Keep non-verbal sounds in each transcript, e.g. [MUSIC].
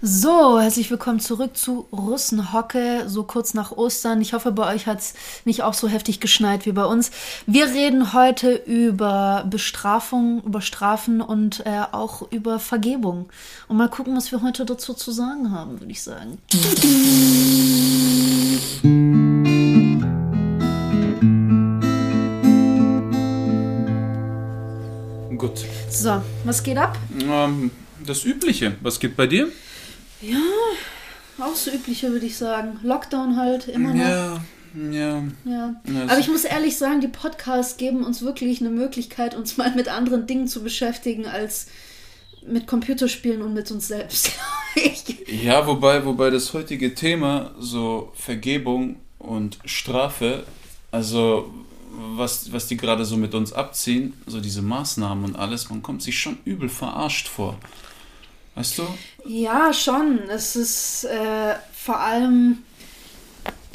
So, herzlich willkommen zurück zu Russenhocke, so kurz nach Ostern. Ich hoffe, bei euch hat es nicht auch so heftig geschneit wie bei uns. Wir reden heute über Bestrafung, über Strafen und äh, auch über Vergebung. Und mal gucken, was wir heute dazu zu sagen haben, würde ich sagen. Gut. So, was geht ab? Ähm, das Übliche. Was geht bei dir? Ja, auch so übliche, würde ich sagen. Lockdown halt immer noch. Ja, ja. Ja. Aber ich muss ehrlich sagen, die Podcasts geben uns wirklich eine Möglichkeit, uns mal mit anderen Dingen zu beschäftigen, als mit Computerspielen und mit uns selbst. [LAUGHS] Ja, wobei, wobei das heutige Thema, so Vergebung und Strafe, also was, was die gerade so mit uns abziehen, so diese Maßnahmen und alles, man kommt sich schon übel verarscht vor. Weißt du? ja, schon. Es ist äh, vor allem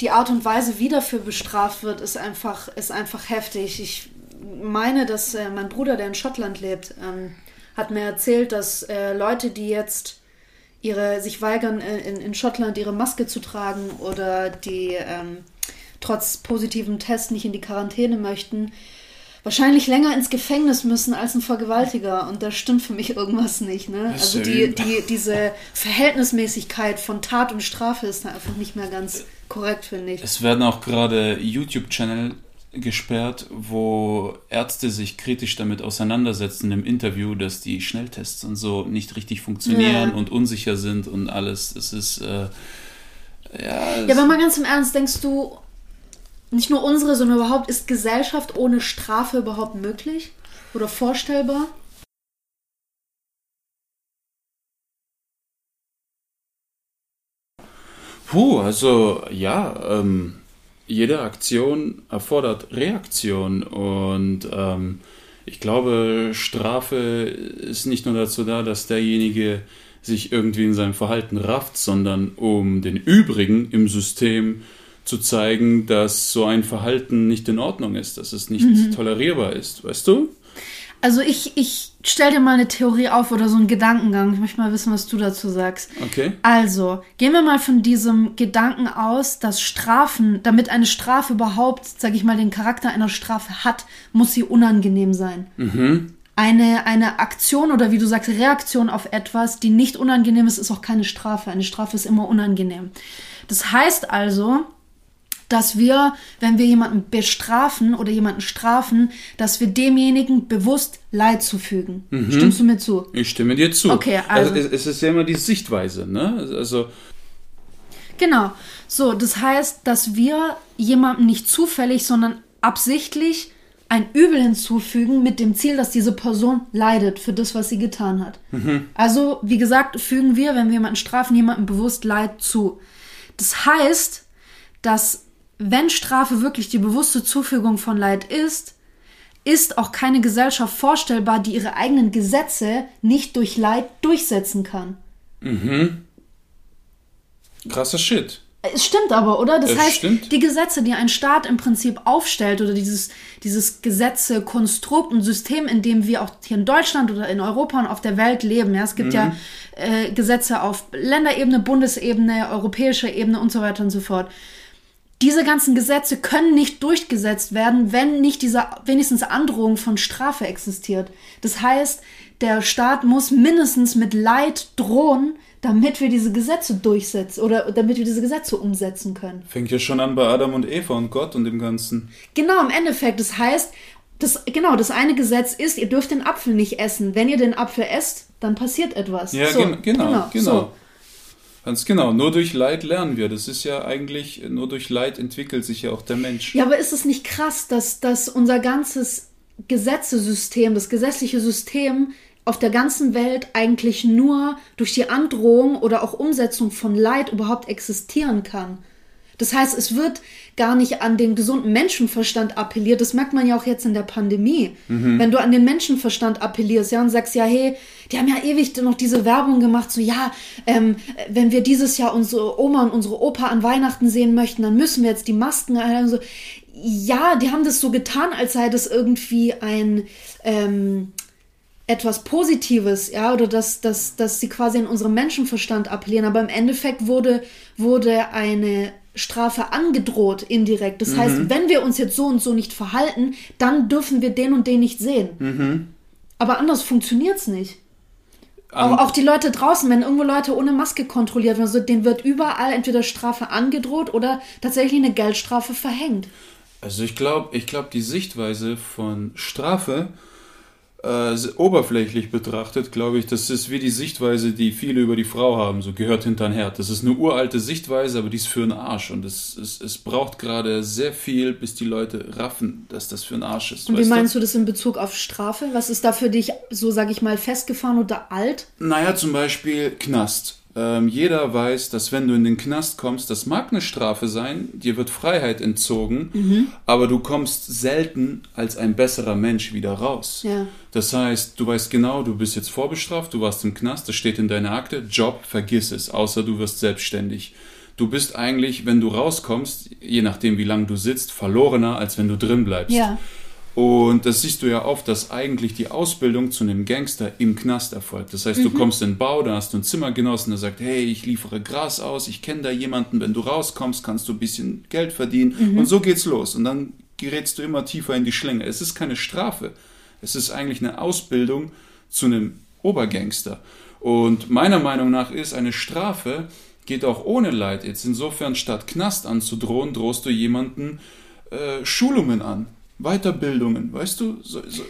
die Art und Weise, wie dafür bestraft wird, ist einfach, ist einfach heftig. Ich meine, dass äh, mein Bruder, der in Schottland lebt, ähm, hat mir erzählt, dass äh, Leute, die jetzt ihre, sich weigern, äh, in, in Schottland ihre Maske zu tragen oder die ähm, trotz positivem Test nicht in die Quarantäne möchten, wahrscheinlich länger ins Gefängnis müssen als ein Vergewaltiger. Und da stimmt für mich irgendwas nicht. Ne? Also die, die, diese Verhältnismäßigkeit von Tat und Strafe ist da einfach nicht mehr ganz korrekt, finde ich. Es werden auch gerade YouTube-Channel gesperrt, wo Ärzte sich kritisch damit auseinandersetzen im Interview, dass die Schnelltests und so nicht richtig funktionieren Ja. und unsicher sind und alles. Es ist äh, ja, Ja, aber mal ganz im Ernst, denkst du, nicht nur unsere, sondern überhaupt, ist Gesellschaft ohne Strafe überhaupt möglich? Oder vorstellbar? Puh, also ja, ähm, jede Aktion erfordert Reaktion und ähm, ich glaube, Strafe ist nicht nur dazu da, dass derjenige sich irgendwie in seinem Verhalten rafft, sondern um den übrigen im System zu zeigen, dass so ein Verhalten nicht in Ordnung ist, dass es nicht tolerierbar ist, weißt du? Also ich, ich stell dir mal eine Theorie auf oder so einen Gedankengang. Ich möchte mal wissen, was du dazu sagst. Okay. Also, gehen wir mal von diesem Gedanken aus, dass Strafen, damit eine Strafe überhaupt, sag ich mal, den Charakter einer Strafe hat, muss sie unangenehm sein. Eine, eine Aktion oder wie du sagst, Reaktion auf etwas, die nicht unangenehm ist, ist auch keine Strafe. Eine Strafe ist immer unangenehm. Das heißt also, dass wir, wenn wir jemanden bestrafen oder jemanden strafen, dass wir demjenigen bewusst Leid zufügen. Stimmst du mir zu? Ich stimme dir zu. Okay, also- es, es ist ja immer die Sichtweise, ne? Also Genau. So, das heißt, dass wir jemandem nicht zufällig, sondern absichtlich ein Übel hinzufügen mit dem Ziel, dass diese Person leidet für das, was sie getan hat. Also, wie gesagt, fügen wir, wenn wir jemanden strafen, jemandem bewusst Leid zu. Das heißt, dass wenn Strafe wirklich die bewusste Zufügung von Leid ist, ist auch keine Gesellschaft vorstellbar, die ihre eigenen Gesetze nicht durch Leid durchsetzen kann. krasser Shit. Es stimmt aber, oder? Das Es heißt, stimmt. die Gesetze, die ein Staat im Prinzip aufstellt oder dieses, dieses Gesetze, Konstrukt und System, in dem wir auch hier in Deutschland oder in Europa und auf der Welt leben. Ja, es gibt ja äh, Gesetze auf Länderebene, Bundesebene, europäischer Ebene und so weiter und so fort. Diese ganzen Gesetze können nicht durchgesetzt werden, wenn nicht diese wenigstens Androhung von Strafe existiert. Das heißt, der Staat muss mindestens mit Leid drohen, damit wir diese Gesetze durchsetzen oder damit wir diese Gesetze umsetzen können. Fängt ja schon an bei Adam und Eva und Gott und dem Ganzen. Genau, im Endeffekt, das heißt, das, genau, das eine Gesetz ist, ihr dürft den Apfel nicht essen. Wenn ihr den Apfel esst, dann passiert etwas. Ja, So, gen genau, genau. so. Ganz genau. Nur durch Leid lernen wir. Das ist ja eigentlich, nur durch Leid entwickelt sich ja auch der Mensch. Ja, aber ist es nicht krass, dass, dass unser ganzes Gesetzesystem, das gesetzliche System auf der ganzen Welt eigentlich nur durch die Androhung oder auch Umsetzung von Leid überhaupt existieren kann? Das heißt, es wird gar nicht an den gesunden Menschenverstand appelliert. Das merkt man ja auch jetzt in der Pandemie. Wenn du an den Menschenverstand appellierst, ja, und sagst, ja, hey, die haben ja ewig noch diese Werbung gemacht, so, ja, ähm, wenn wir dieses Jahr unsere Oma und unsere Opa an Weihnachten sehen möchten, dann müssen wir jetzt die Masken einhalten. So, ja, die haben das so getan, als sei das irgendwie ein, ähm, etwas Positives, ja, oder dass, dass, dass sie quasi in unserem Menschenverstand appellieren, aber im Endeffekt wurde, wurde eine Strafe angedroht indirekt. Das mhm. heißt, wenn wir uns jetzt so und so nicht verhalten, dann dürfen wir den und den nicht sehen. Mhm. Aber anders funktioniert es nicht. Auch, auch, die Leute draußen, wenn irgendwo Leute ohne Maske kontrolliert werden, also denen wird überall entweder Strafe angedroht oder tatsächlich eine Geldstrafe verhängt. Also ich glaube, ich glaube, die Sichtweise von Strafe äh, oberflächlich betrachtet, glaube ich, das ist wie die Sichtweise, die viele über die Frau haben, so gehört hinter ein Herd. Das ist eine uralte Sichtweise, aber die ist für einen Arsch. Und es, es, es braucht gerade sehr viel, bis die Leute raffen, dass das für ein Arsch ist. Und wie meinst du? du das in Bezug auf Strafe? Was ist da für dich, so sage ich mal, festgefahren oder alt? Naja, zum Beispiel Knast. Ähm, jeder weiß, dass wenn du in den Knast kommst, das mag eine Strafe sein, dir wird Freiheit entzogen, mhm. aber du kommst selten als ein besserer Mensch wieder raus. Ja. Das heißt, du weißt genau, du bist jetzt vorbestraft, du warst im Knast, das steht in deiner Akte, Job, vergiss es, außer du wirst selbstständig. Du bist eigentlich, wenn du rauskommst, je nachdem wie lange du sitzt, verlorener, als wenn du drin bleibst. Ja. Und das siehst du ja oft, dass eigentlich die Ausbildung zu einem Gangster im Knast erfolgt. Das heißt, mhm. du kommst in den Bau, da hast du einen Zimmergenossen, der sagt, hey, ich liefere Gras aus, ich kenne da jemanden, wenn du rauskommst, kannst du ein bisschen Geld verdienen. Mhm. Und so geht's los. Und dann gerätst du immer tiefer in die Schlinge. Es ist keine Strafe. Es ist eigentlich eine Ausbildung zu einem Obergangster. Und meiner Meinung nach ist eine Strafe, geht auch ohne Leid. Jetzt insofern statt Knast anzudrohen, drohst du jemanden äh, Schulungen an. Weiterbildungen, weißt du? So, so.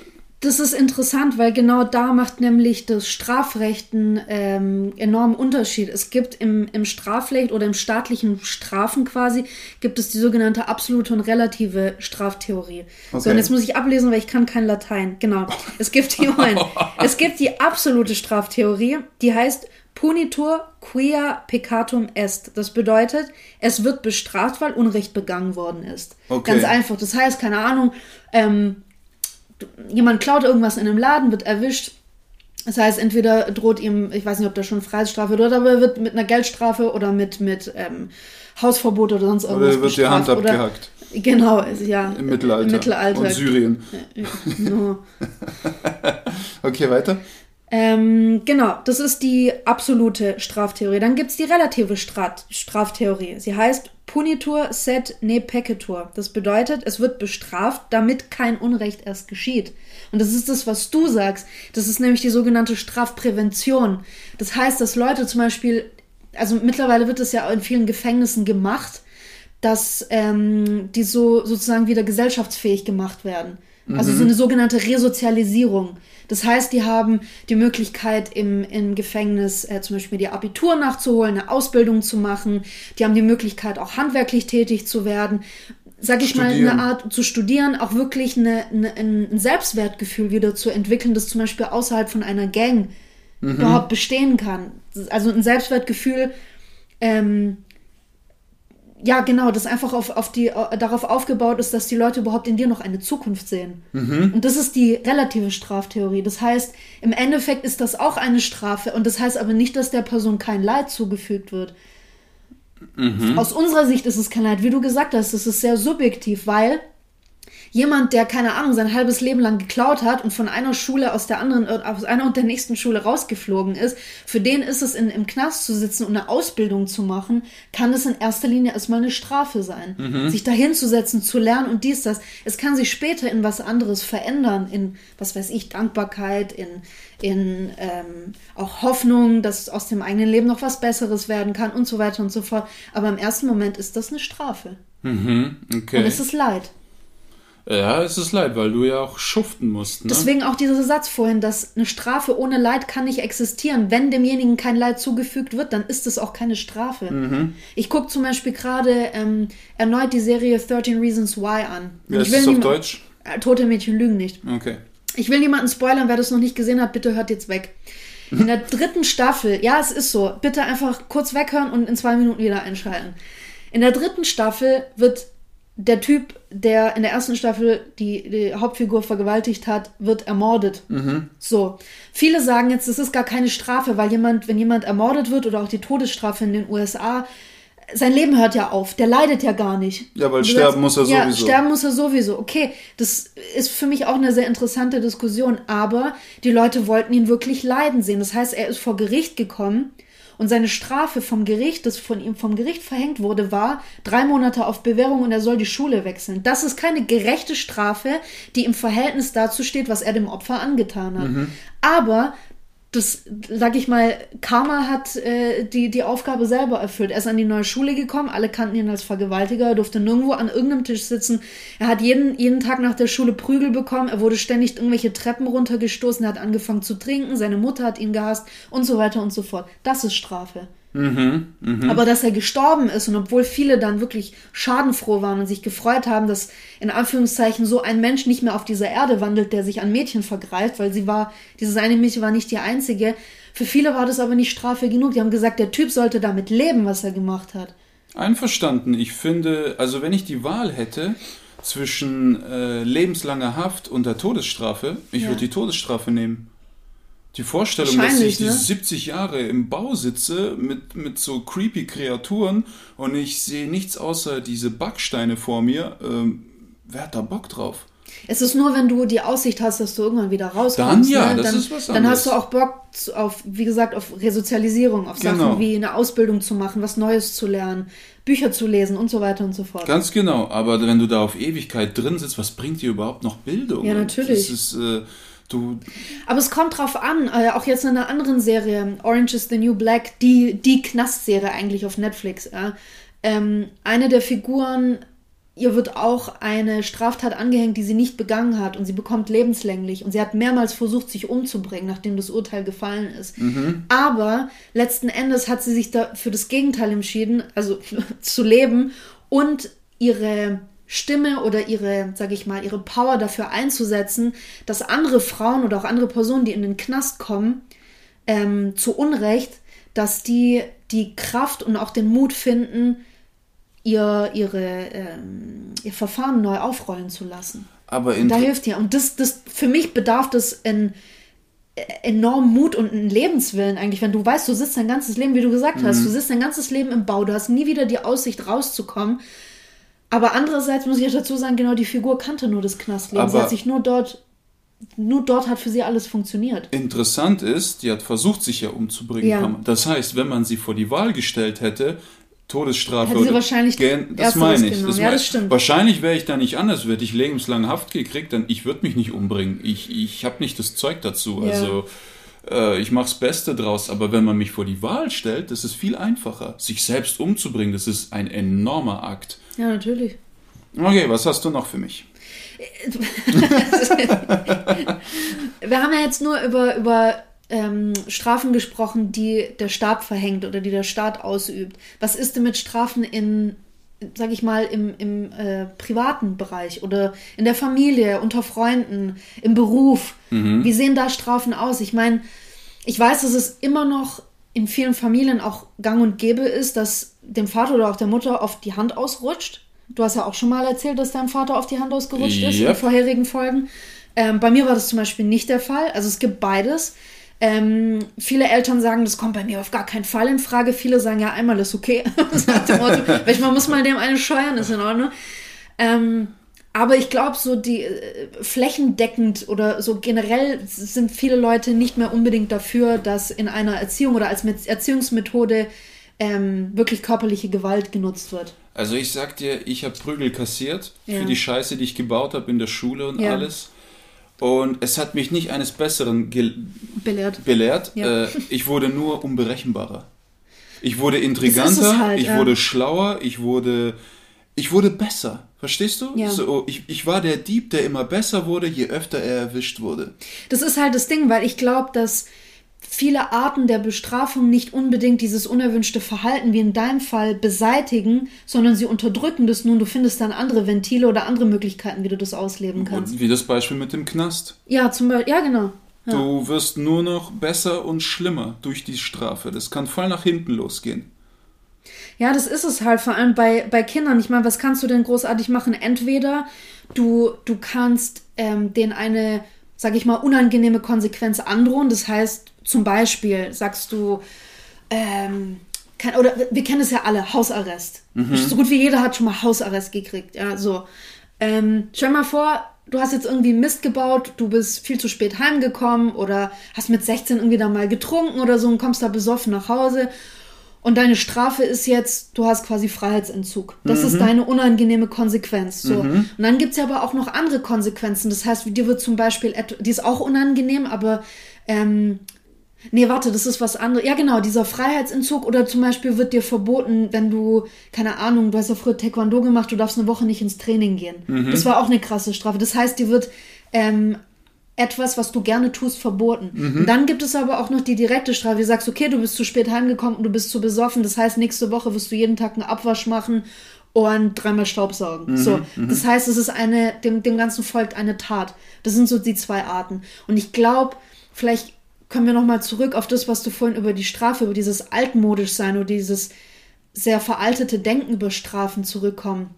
Das ist interessant, weil genau da macht nämlich das Strafrecht einen ähm, enormen Unterschied. Es gibt im, im Strafrecht oder im staatlichen Strafen quasi, gibt es die sogenannte absolute und relative Straftheorie. Okay. So, und jetzt muss ich ablesen, weil ich kann kein Latein. Genau. Es gibt die, [LAUGHS] es gibt die absolute Straftheorie, die heißt Punitur quia peccatum est. Das bedeutet, es wird bestraft, weil Unrecht begangen worden ist. Okay. Ganz einfach. Das heißt, keine Ahnung, ähm, jemand klaut irgendwas in einem Laden, wird erwischt. Das heißt, entweder droht ihm, ich weiß nicht, ob da schon Freiheitsstrafe droht, aber er wird mit einer Geldstrafe oder mit, mit ähm, Hausverbot oder sonst irgendwas. Oder er wird die Hand abgehackt. Genau, ja. Im Mittelalter. Im Mittelalter. Und Syrien. no. [LAUGHS] okay, weiter. Ähm, genau, das ist die absolute Straftheorie. Dann gibt es die relative Strat Straftheorie. Sie heißt Punitur sed ne peccatur. Das bedeutet, es wird bestraft, damit kein Unrecht erst geschieht. Und das ist das, was du sagst. Das ist nämlich die sogenannte Strafprävention. Das heißt, dass Leute zum Beispiel, also mittlerweile wird es ja in vielen Gefängnissen gemacht, dass ähm, die so sozusagen wieder gesellschaftsfähig gemacht werden. Also mhm. so eine sogenannte Resozialisierung. Das heißt, die haben die Möglichkeit, im, im Gefängnis äh, zum Beispiel die Abitur nachzuholen, eine Ausbildung zu machen. Die haben die Möglichkeit, auch handwerklich tätig zu werden. Sag ich studieren. mal, eine Art zu studieren, auch wirklich eine, eine, ein Selbstwertgefühl wieder zu entwickeln, das zum Beispiel außerhalb von einer Gang mhm. überhaupt bestehen kann. Also ein Selbstwertgefühl, ähm, ja, genau, das einfach auf, auf die, darauf aufgebaut ist, dass die Leute überhaupt in dir noch eine Zukunft sehen. Mhm. Und das ist die relative Straftheorie. Das heißt, im Endeffekt ist das auch eine Strafe und das heißt aber nicht, dass der Person kein Leid zugefügt wird. Mhm. Aus unserer Sicht ist es kein Leid. Wie du gesagt hast, das ist sehr subjektiv, weil jemand, der, keine Ahnung, sein halbes Leben lang geklaut hat und von einer Schule aus der anderen, äh, aus einer und der nächsten Schule rausgeflogen ist, für den ist es in, im Knast zu sitzen und eine Ausbildung zu machen, kann es in erster Linie erstmal eine Strafe sein. Mhm. Sich dahinzusetzen, zu lernen und dies, das. Es kann sich später in was anderes verändern, in, was weiß ich, Dankbarkeit, in, in ähm, auch Hoffnung, dass aus dem eigenen Leben noch was Besseres werden kann und so weiter und so fort. Aber im ersten Moment ist das eine Strafe. Mhm, okay. Und es ist Leid. Ja, es ist leid, weil du ja auch schuften musst. Ne? Deswegen auch dieser Satz vorhin, dass eine Strafe ohne Leid kann nicht existieren. Wenn demjenigen kein Leid zugefügt wird, dann ist es auch keine Strafe. Mhm. Ich gucke zum Beispiel gerade ähm, erneut die Serie 13 Reasons Why an. Wie heißt es auf Deutsch? Äh, Tote Mädchen lügen nicht. Okay. Ich will niemanden spoilern, wer das noch nicht gesehen hat, bitte hört jetzt weg. In der [LAUGHS] dritten Staffel, ja, es ist so, bitte einfach kurz weghören und in zwei Minuten wieder einschalten. In der dritten Staffel wird der Typ, der in der ersten Staffel die, die Hauptfigur vergewaltigt hat, wird ermordet. Mhm. So. Viele sagen jetzt, das ist gar keine Strafe, weil jemand, wenn jemand ermordet wird oder auch die Todesstrafe in den USA, sein Leben hört ja auf, der leidet ja gar nicht. Ja, weil sterben sagst, muss er sowieso. Ja, sterben muss er sowieso. Okay, das ist für mich auch eine sehr interessante Diskussion, aber die Leute wollten ihn wirklich leiden sehen. Das heißt, er ist vor Gericht gekommen und seine Strafe vom Gericht, das von ihm vom Gericht verhängt wurde, war drei Monate auf Bewährung und er soll die Schule wechseln. Das ist keine gerechte Strafe, die im Verhältnis dazu steht, was er dem Opfer angetan hat. Mhm. Aber das, sag ich mal, Karma hat äh, die, die Aufgabe selber erfüllt. Er ist an die neue Schule gekommen, alle kannten ihn als Vergewaltiger, er durfte nirgendwo an irgendeinem Tisch sitzen. Er hat jeden, jeden Tag nach der Schule Prügel bekommen, er wurde ständig irgendwelche Treppen runtergestoßen, er hat angefangen zu trinken, seine Mutter hat ihn gehasst und so weiter und so fort. Das ist Strafe. Mhm, mh. Aber dass er gestorben ist und obwohl viele dann wirklich schadenfroh waren und sich gefreut haben, dass in Anführungszeichen so ein Mensch nicht mehr auf dieser Erde wandelt, der sich an Mädchen vergreift, weil sie war, dieses eine Mädchen war nicht die einzige. Für viele war das aber nicht Strafe genug. Die haben gesagt, der Typ sollte damit leben, was er gemacht hat. Einverstanden. Ich finde, also wenn ich die Wahl hätte zwischen äh, lebenslanger Haft und der Todesstrafe, ich ja. würde die Todesstrafe nehmen. Die Vorstellung, dass ich ne? 70 Jahre im Bau sitze mit, mit so creepy Kreaturen und ich sehe nichts außer diese Backsteine vor mir, ähm, wer hat da Bock drauf? Es ist nur, wenn du die Aussicht hast, dass du irgendwann wieder rauskommst. Dann ja, ne? das dann, ist was anderes. Dann hast du auch Bock auf, wie gesagt, auf Resozialisierung, auf Sachen genau. wie eine Ausbildung zu machen, was Neues zu lernen, Bücher zu lesen und so weiter und so fort. Ganz genau, aber wenn du da auf Ewigkeit drin sitzt, was bringt dir überhaupt noch Bildung? Ja, natürlich. Das ist... Äh, Du Aber es kommt drauf an, äh, auch jetzt in einer anderen Serie, Orange is the New Black, die, die Knastserie eigentlich auf Netflix. Äh, ähm, eine der Figuren, ihr wird auch eine Straftat angehängt, die sie nicht begangen hat und sie bekommt lebenslänglich und sie hat mehrmals versucht, sich umzubringen, nachdem das Urteil gefallen ist. Mhm. Aber letzten Endes hat sie sich da für das Gegenteil entschieden, also [LAUGHS] zu leben und ihre Stimme oder ihre, sag ich mal, ihre Power dafür einzusetzen, dass andere Frauen oder auch andere Personen, die in den Knast kommen, ähm, zu Unrecht, dass die die Kraft und auch den Mut finden, ihr, ihre, ähm, ihr Verfahren neu aufrollen zu lassen. Aber da hilft ihr. Und das, das, für mich bedarf das in äh, enorm Mut und einen Lebenswillen eigentlich, wenn du weißt, du sitzt dein ganzes Leben, wie du gesagt hast, mhm. du sitzt dein ganzes Leben im Bau, du hast nie wieder die Aussicht rauszukommen aber andererseits muss ich ja dazu sagen, genau die Figur kannte nur das Knastleben. Aber sie hat sich nur dort, nur dort hat für sie alles funktioniert. Interessant ist, die hat versucht, sich ja umzubringen. Ja. Das heißt, wenn man sie vor die Wahl gestellt hätte, Todesstrafe Hätte sie oder wahrscheinlich gern, das meine ich. Das, ja, das stimmt. Wahrscheinlich wäre ich da nicht anders, würde ich lebenslang Haft gekriegt, dann ich würde mich nicht umbringen. Ich, ich habe nicht das Zeug dazu. Ja. Also äh, ich mache das Beste draus, aber wenn man mich vor die Wahl stellt, das ist viel einfacher. Sich selbst umzubringen, das ist ein enormer Akt. Ja, natürlich. Okay, was hast du noch für mich? [LAUGHS] Wir haben ja jetzt nur über, über ähm, Strafen gesprochen, die der Staat verhängt oder die der Staat ausübt. Was ist denn mit Strafen in, sag ich mal, im, im äh, privaten Bereich oder in der Familie, unter Freunden, im Beruf? Mhm. Wie sehen da Strafen aus? Ich meine, ich weiß, dass es immer noch in vielen Familien auch gang und gäbe ist, dass dem Vater oder auch der Mutter oft die Hand ausrutscht. Du hast ja auch schon mal erzählt, dass deinem Vater oft die Hand ausgerutscht yep. ist in den vorherigen Folgen. Ähm, bei mir war das zum Beispiel nicht der Fall. Also es gibt beides. Ähm, viele Eltern sagen, das kommt bei mir auf gar keinen Fall in Frage. Viele sagen ja, einmal ist okay. [LAUGHS] Manchmal muss man dem eine scheuern, ist in Ordnung. Ähm, aber ich glaube, so die äh, flächendeckend oder so generell sind viele Leute nicht mehr unbedingt dafür, dass in einer Erziehung oder als Erziehungsmethode ähm, wirklich körperliche Gewalt genutzt wird. Also ich sag dir, ich habe Prügel kassiert ja. für die Scheiße, die ich gebaut habe in der Schule und ja. alles. Und es hat mich nicht eines Besseren belehrt. belehrt. Ja. Äh, ich wurde nur unberechenbarer. Ich wurde intriganter, halt, ich wurde schlauer, ich wurde, ich wurde besser. Verstehst du? Ja. So, ich, ich war der Dieb, der immer besser wurde, je öfter er erwischt wurde. Das ist halt das Ding, weil ich glaube, dass viele Arten der Bestrafung nicht unbedingt dieses unerwünschte Verhalten wie in deinem Fall beseitigen, sondern sie unterdrücken das nun. Du findest dann andere Ventile oder andere Möglichkeiten, wie du das ausleben kannst. Und wie das Beispiel mit dem Knast. Ja, zum Beispiel, ja, genau. Ja. Du wirst nur noch besser und schlimmer durch die Strafe. Das kann voll nach hinten losgehen. Ja, das ist es halt, vor allem bei, bei Kindern. Ich meine, was kannst du denn großartig machen? Entweder du, du kannst ähm, denen eine, sag ich mal, unangenehme Konsequenz androhen. Das heißt, zum Beispiel sagst du, ähm, kein, oder wir kennen es ja alle, Hausarrest. Mhm. So gut wie jeder hat schon mal Hausarrest gekriegt, ja, so. Ähm, stell mal vor, du hast jetzt irgendwie Mist gebaut, du bist viel zu spät heimgekommen oder hast mit 16 irgendwie da mal getrunken oder so und kommst da besoffen nach Hause. Und deine Strafe ist jetzt, du hast quasi Freiheitsentzug. Das mhm. ist deine unangenehme Konsequenz. So. Mhm. Und dann gibt's ja aber auch noch andere Konsequenzen. Das heißt, dir wird zum Beispiel, die ist auch unangenehm, aber ähm, Nee, warte, das ist was anderes. Ja, genau, dieser Freiheitsentzug oder zum Beispiel wird dir verboten, wenn du, keine Ahnung, du hast ja früher Taekwondo gemacht, du darfst eine Woche nicht ins Training gehen. Mhm. Das war auch eine krasse Strafe. Das heißt, dir wird ähm, etwas, was du gerne tust, verboten. Mhm. Und dann gibt es aber auch noch die direkte Strafe. Du sagst, okay, du bist zu spät heimgekommen und du bist zu besoffen. Das heißt, nächste Woche wirst du jeden Tag einen Abwasch machen und dreimal Staubsaugen. Mhm. So, mhm. das heißt, es ist eine, dem, dem Ganzen folgt eine Tat. Das sind so die zwei Arten. Und ich glaube, vielleicht kommen wir nochmal zurück auf das, was du vorhin über die Strafe, über dieses altmodisch sein oder dieses sehr veraltete Denken über Strafen zurückkommen.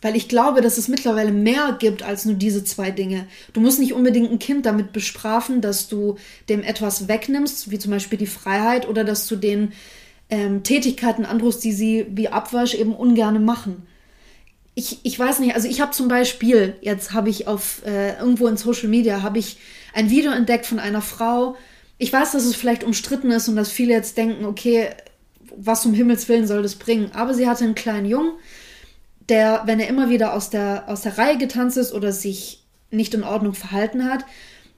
Weil ich glaube, dass es mittlerweile mehr gibt als nur diese zwei Dinge. Du musst nicht unbedingt ein Kind damit bestrafen, dass du dem etwas wegnimmst, wie zum Beispiel die Freiheit, oder dass du den ähm, Tätigkeiten androhst, die sie wie Abwasch eben ungerne machen. Ich, ich weiß nicht, also ich habe zum Beispiel, jetzt habe ich auf äh, irgendwo in Social Media, habe ich ein Video entdeckt von einer Frau, ich weiß, dass es vielleicht umstritten ist und dass viele jetzt denken, okay, was um Himmels Willen soll das bringen? Aber sie hatte einen kleinen Jungen, der, wenn er immer wieder aus der, aus der Reihe getanzt ist oder sich nicht in Ordnung verhalten hat,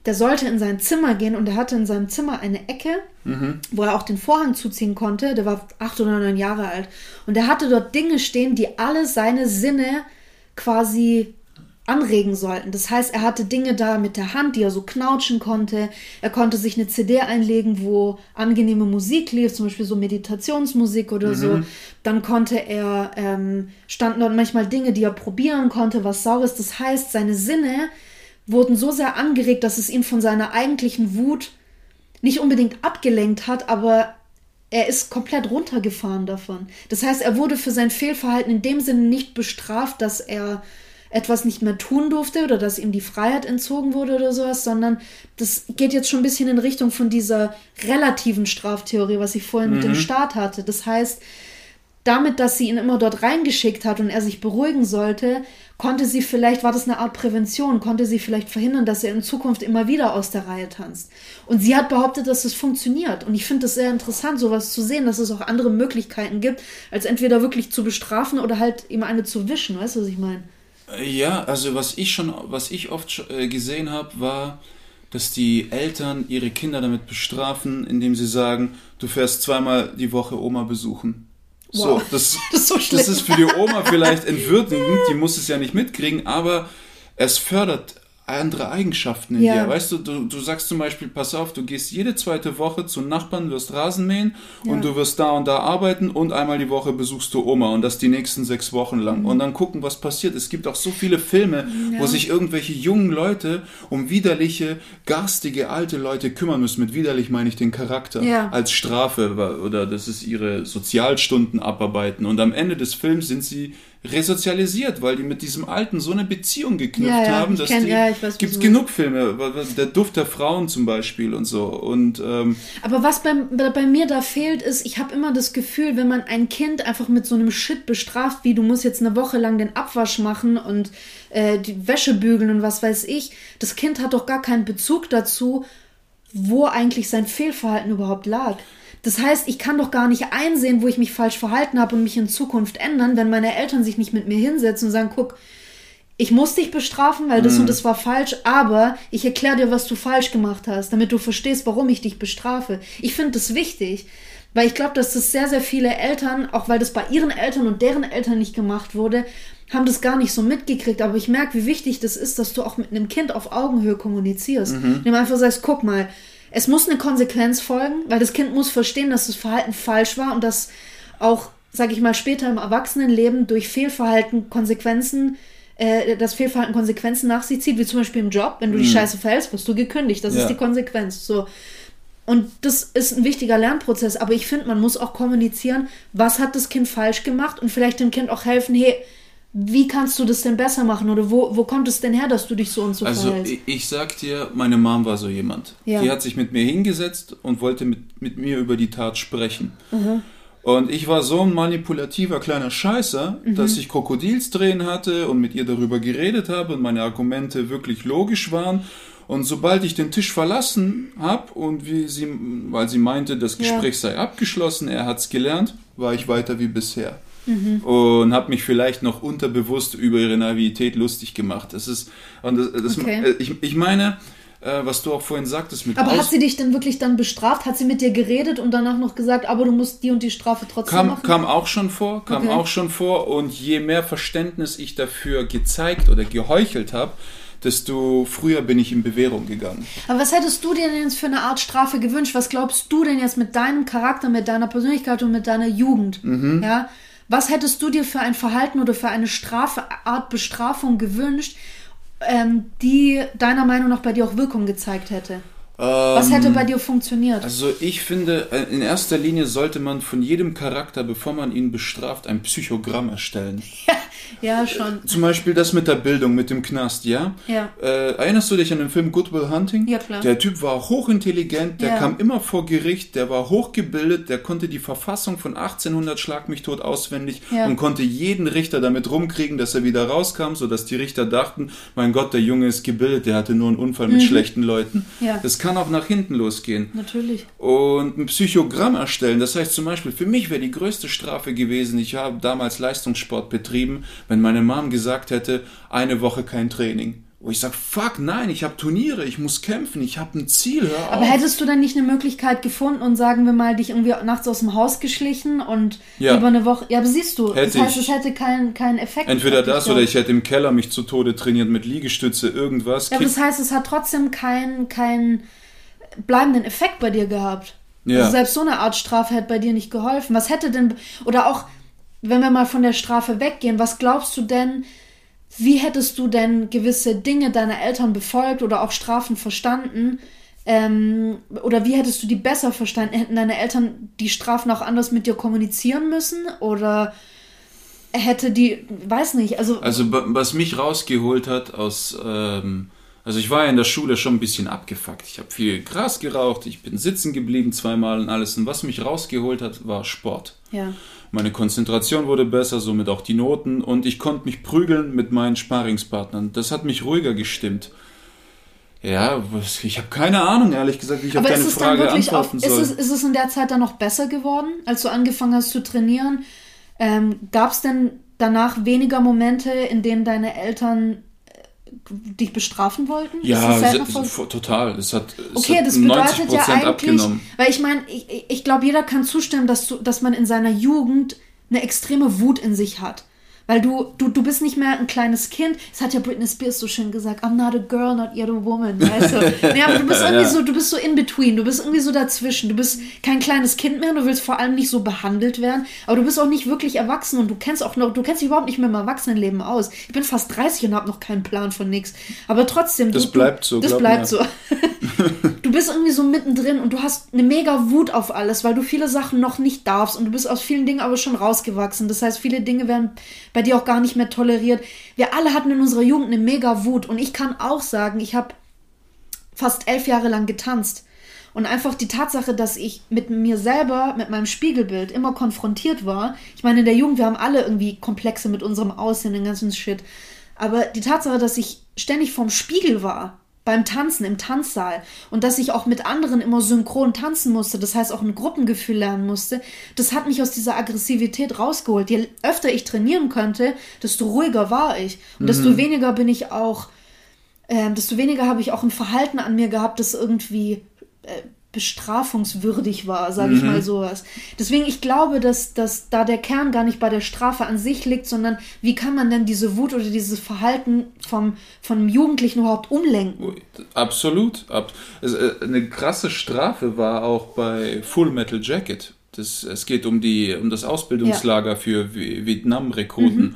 der sollte in sein Zimmer gehen und er hatte in seinem Zimmer eine Ecke, mhm. wo er auch den Vorhang zuziehen konnte. Der war acht oder neun Jahre alt. Und er hatte dort Dinge stehen, die alle seine Sinne quasi anregen sollten. Das heißt, er hatte Dinge da mit der Hand, die er so knautschen konnte. Er konnte sich eine CD einlegen, wo angenehme Musik lief, zum Beispiel so Meditationsmusik oder mhm. so. Dann konnte er, ähm, standen dort manchmal Dinge, die er probieren konnte, was Saures. Das heißt, seine Sinne wurden so sehr angeregt, dass es ihn von seiner eigentlichen Wut nicht unbedingt abgelenkt hat, aber er ist komplett runtergefahren davon. Das heißt, er wurde für sein Fehlverhalten in dem Sinne nicht bestraft, dass er etwas nicht mehr tun durfte oder dass ihm die Freiheit entzogen wurde oder sowas, sondern das geht jetzt schon ein bisschen in Richtung von dieser relativen Straftheorie, was ich vorhin mhm. mit dem mhm. Staat hatte. Das heißt, damit, dass sie ihn immer dort reingeschickt hat und er sich beruhigen sollte, konnte sie vielleicht, war das eine Art Prävention, konnte sie vielleicht verhindern, dass er in Zukunft immer wieder aus der Reihe tanzt. Und sie hat behauptet, dass es funktioniert. Und ich finde es sehr interessant, sowas zu sehen, dass es auch andere Möglichkeiten gibt, als entweder wirklich zu bestrafen oder halt ihm eine zu wischen. Weißt du, was ich meine? Ja, also was ich schon, was ich oft äh, gesehen habe, war, dass die Eltern ihre Kinder damit bestrafen, indem sie sagen, du fährst zweimal die Woche Oma besuchen. Wow. So, das, [LAUGHS] das, ist so das ist für die Oma vielleicht [LAUGHS] entwürdigend, die muss es ja nicht mitkriegen, aber es fördert andere Eigenschaften in ja. dir. Weißt du, du, du sagst zum Beispiel, pass auf, du gehst jede zweite Woche zu Nachbarn, wirst Rasen mähen ja. und du wirst da und da arbeiten und einmal die Woche besuchst du Oma und das die nächsten sechs Wochen lang. Mhm. Und dann gucken, was passiert. Es gibt auch so viele Filme, ja. wo sich irgendwelche jungen Leute um widerliche, garstige, alte Leute kümmern müssen. Mit widerlich meine ich den Charakter. Als Strafe oder das ist ihre Sozialstunden abarbeiten. Und am Ende des Films sind sie resozialisiert, weil die mit diesem Alten so eine Beziehung geknüpft ja, ja, haben, dass kenn, die, ja, weiß, gibt's genug Filme, der Duft der Frauen zum Beispiel und so. Und ähm, aber was bei, bei mir da fehlt, ist, ich habe immer das Gefühl, wenn man ein Kind einfach mit so einem Shit bestraft, wie du musst jetzt eine Woche lang den Abwasch machen und äh, die Wäsche bügeln und was weiß ich, das Kind hat doch gar keinen Bezug dazu, wo eigentlich sein Fehlverhalten überhaupt lag. Das heißt, ich kann doch gar nicht einsehen, wo ich mich falsch verhalten habe und mich in Zukunft ändern, wenn meine Eltern sich nicht mit mir hinsetzen und sagen, guck, ich muss dich bestrafen, weil das mhm. und das war falsch, aber ich erkläre dir, was du falsch gemacht hast, damit du verstehst, warum ich dich bestrafe. Ich finde das wichtig, weil ich glaube, dass das sehr, sehr viele Eltern, auch weil das bei ihren Eltern und deren Eltern nicht gemacht wurde, haben das gar nicht so mitgekriegt. Aber ich merke, wie wichtig das ist, dass du auch mit einem Kind auf Augenhöhe kommunizierst. Mhm. Dem einfach sagst, guck mal, es muss eine Konsequenz folgen, weil das Kind muss verstehen, dass das Verhalten falsch war und dass auch, sage ich mal, später im Erwachsenenleben durch Fehlverhalten Konsequenzen äh, das Fehlverhalten Konsequenzen nach sich zieht, wie zum Beispiel im Job. Wenn du mhm. die Scheiße verhältst, wirst du gekündigt. Das ja. ist die Konsequenz. So. Und das ist ein wichtiger Lernprozess. Aber ich finde, man muss auch kommunizieren, was hat das Kind falsch gemacht und vielleicht dem Kind auch helfen, hey, wie kannst du das denn besser machen? Oder wo, wo kommt es denn her, dass du dich so und so also, verhältst? Also ich, sag dir, meine Mom war so jemand. Ja. Die hat sich mit mir hingesetzt und wollte mit, mit mir über die Tat sprechen. Mhm. Und ich war so ein manipulativer kleiner Scheißer, Mhm. dass ich Krokodilstränen hatte und mit ihr darüber geredet habe und meine Argumente wirklich logisch waren. Und sobald ich den Tisch verlassen habe und wie sie, weil sie meinte, das Ja. Gespräch sei abgeschlossen, er hat's gelernt, war ich weiter wie bisher. Mhm. Und habe mich vielleicht noch unterbewusst über ihre Naivität lustig gemacht. Das ist, und das, das, Okay. ich, ich meine, äh, was du auch vorhin sagtest mit Aber Aus- hat sie dich denn wirklich dann bestraft? Hat sie mit dir geredet und danach noch gesagt, aber du musst die und die Strafe trotzdem Kam, machen? kam auch schon vor, kam Okay. auch schon vor. Und je mehr Verständnis ich dafür gezeigt oder geheuchelt habe, desto früher bin ich in Bewährung gegangen. Aber was hättest du dir denn jetzt für eine Art Strafe gewünscht? Was glaubst du denn jetzt mit deinem Charakter, mit deiner Persönlichkeit und mit deiner Jugend? Mhm. Ja? Was hättest du dir für ein Verhalten oder für eine Strafe, Art Bestrafung gewünscht, ähm, die deiner Meinung nach bei dir auch Wirkung gezeigt hätte? Was hätte bei dir funktioniert? Also ich finde, äh, in erster Linie sollte man von jedem Charakter, bevor man ihn bestraft, ein Psychogramm erstellen. ja, schon. Zum Beispiel das mit der Bildung, mit dem Knast, ja? Ja. Äh, erinnerst du dich an den Film Good Will Hunting? Ja, klar. Der Typ war hochintelligent, der Ja. kam immer vor Gericht, der war hochgebildet, der konnte die Verfassung von 1800 Schlag mich tot auswendig Ja. und konnte jeden Richter damit rumkriegen, dass er wieder rauskam, sodass die Richter dachten, mein Gott, der Junge ist gebildet, der hatte nur einen Unfall mit schlechten Leuten. Mhm. Ja. Das kann auch nach hinten losgehen Natürlich. und ein Psychogramm erstellen. Das heißt zum Beispiel, für mich wäre die größte Strafe gewesen, ich habe damals Leistungssport betrieben, wenn meine Mom gesagt hätte, eine Woche kein Training. Wo ich sage, fuck, nein, ich habe Turniere, ich muss kämpfen, ich habe ein Ziel, Aber hättest du dann nicht eine Möglichkeit gefunden und sagen wir mal, dich irgendwie nachts aus dem Haus geschlichen und Ja. über eine Woche. Ja, aber siehst du, Hätte das heißt, ich. es hätte keinen keinen Effekt. Entweder das oder ich hätte im Keller mich zu Tode trainiert mit Liegestütze, irgendwas. Ja, aber das heißt, es hat trotzdem keinen keinen bleibenden Effekt bei dir gehabt. Ja. Also selbst so eine Art Strafe hätte bei dir nicht geholfen. Was hätte denn, oder auch, wenn wir mal von der Strafe weggehen, was glaubst du denn, wie hättest du denn gewisse Dinge deiner Eltern befolgt oder auch Strafen verstanden? Ähm, oder wie hättest du die besser verstanden? Hätten deine Eltern die Strafen auch anders mit dir kommunizieren müssen? Oder hätte die, weiß nicht, also, Also was mich rausgeholt hat aus, ähm, also ich war ja in der Schule schon ein bisschen abgefuckt. Ich habe viel Gras geraucht, ich bin sitzen geblieben zweimal und alles. Und was mich rausgeholt hat, war Sport. ja. Meine Konzentration wurde besser, somit auch die Noten und ich konnte mich prügeln mit meinen Sparingspartnern. Das hat mich ruhiger gestimmt. Ja, ich habe keine Ahnung, ehrlich gesagt, wie ich Aber auf ist deine Frage wirklich auf, antworten ist soll. es, ist es in der Zeit dann noch besser geworden, als du angefangen hast zu trainieren? Ähm, Gab es denn danach weniger Momente, in denen deine Eltern dich bestrafen wollten? ja, total. Das hat, es Okay, hat das bedeutet 90% ja eigentlich, abgenommen. weil ich meine, ich, ich- ich glaube, jeder kann zustimmen, dass, du, dass man in seiner Jugend eine extreme Wut in sich hat. Weil du, du, du bist nicht mehr ein kleines Kind. Das hat ja Britney Spears so schön gesagt. I'm not a girl, not yet a woman. Weißt du? [LAUGHS] nee, aber du bist irgendwie Ja. so, du bist so in between. Du bist irgendwie so dazwischen. Du bist kein kleines Kind mehr. Du willst vor allem nicht so behandelt werden. Aber du bist auch nicht wirklich erwachsen und du kennst auch noch, du kennst dich überhaupt nicht mehr im Erwachsenenleben aus. Ich bin fast 30 und habe noch keinen Plan von nichts. Aber trotzdem, Das du, bleibt so, Das bleibt mir. so. [LAUGHS] du bist irgendwie so mittendrin und du hast eine mega Wut auf alles, weil du viele Sachen noch nicht darfst und du bist aus vielen Dingen aber schon rausgewachsen. Das heißt, viele Dinge werden bei dir auch gar nicht mehr toleriert. Wir alle hatten in unserer Jugend eine mega Wut und ich kann auch sagen, ich habe fast elf Jahre lang getanzt. Und einfach die Tatsache, dass ich mit mir selber, mit meinem Spiegelbild immer konfrontiert war. Ich meine, in der Jugend, wir haben alle irgendwie Komplexe mit unserem Aussehen, den ganzen Shit. Aber die Tatsache, dass ich ständig vorm Spiegel war, beim Tanzen, im Tanzsaal und dass ich auch mit anderen immer synchron tanzen musste, das heißt auch ein Gruppengefühl lernen musste, das hat mich aus dieser Aggressivität rausgeholt. Je öfter ich trainieren konnte, desto ruhiger war ich und desto weniger bin ich auch ähm, desto weniger habe ich auch ein Verhalten an mir gehabt, das irgendwie äh, bestrafungswürdig war, sage ich mal sowas. Deswegen, ich glaube, dass, dass da der Kern gar nicht bei der Strafe an sich liegt, sondern wie kann man denn diese Wut oder dieses Verhalten vom, vom Jugendlichen überhaupt umlenken? Absolut. Äh, eine krasse Strafe war auch bei Full Metal Jacket. Das, es geht um, die, um das Ausbildungslager für Vi- Vietnam-Rekruten.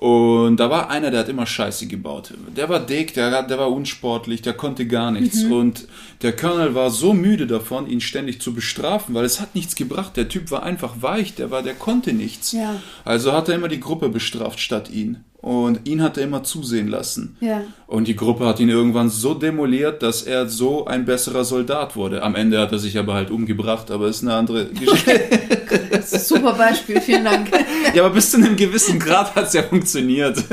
Und da war einer, der hat immer Scheiße gebaut. Der war dick, der, der war unsportlich, der konnte gar nichts. Und der Colonel war so müde davon, ihn ständig zu bestrafen, weil es hat nichts gebracht. Der Typ war einfach weich, der war, der konnte nichts. Ja. Also hat er immer die Gruppe bestraft statt ihn. Und ihn hat er immer zusehen lassen. Ja. Und die Gruppe hat ihn irgendwann so demoliert, dass er so ein besserer Soldat wurde. Am Ende hat er sich aber halt umgebracht, aber ist eine andere [LAUGHS] Geschichte. Das ist so Super Beispiel, vielen Dank. [LAUGHS] ja, aber bis zu einem gewissen Grad hat es ja funktioniert. [LAUGHS]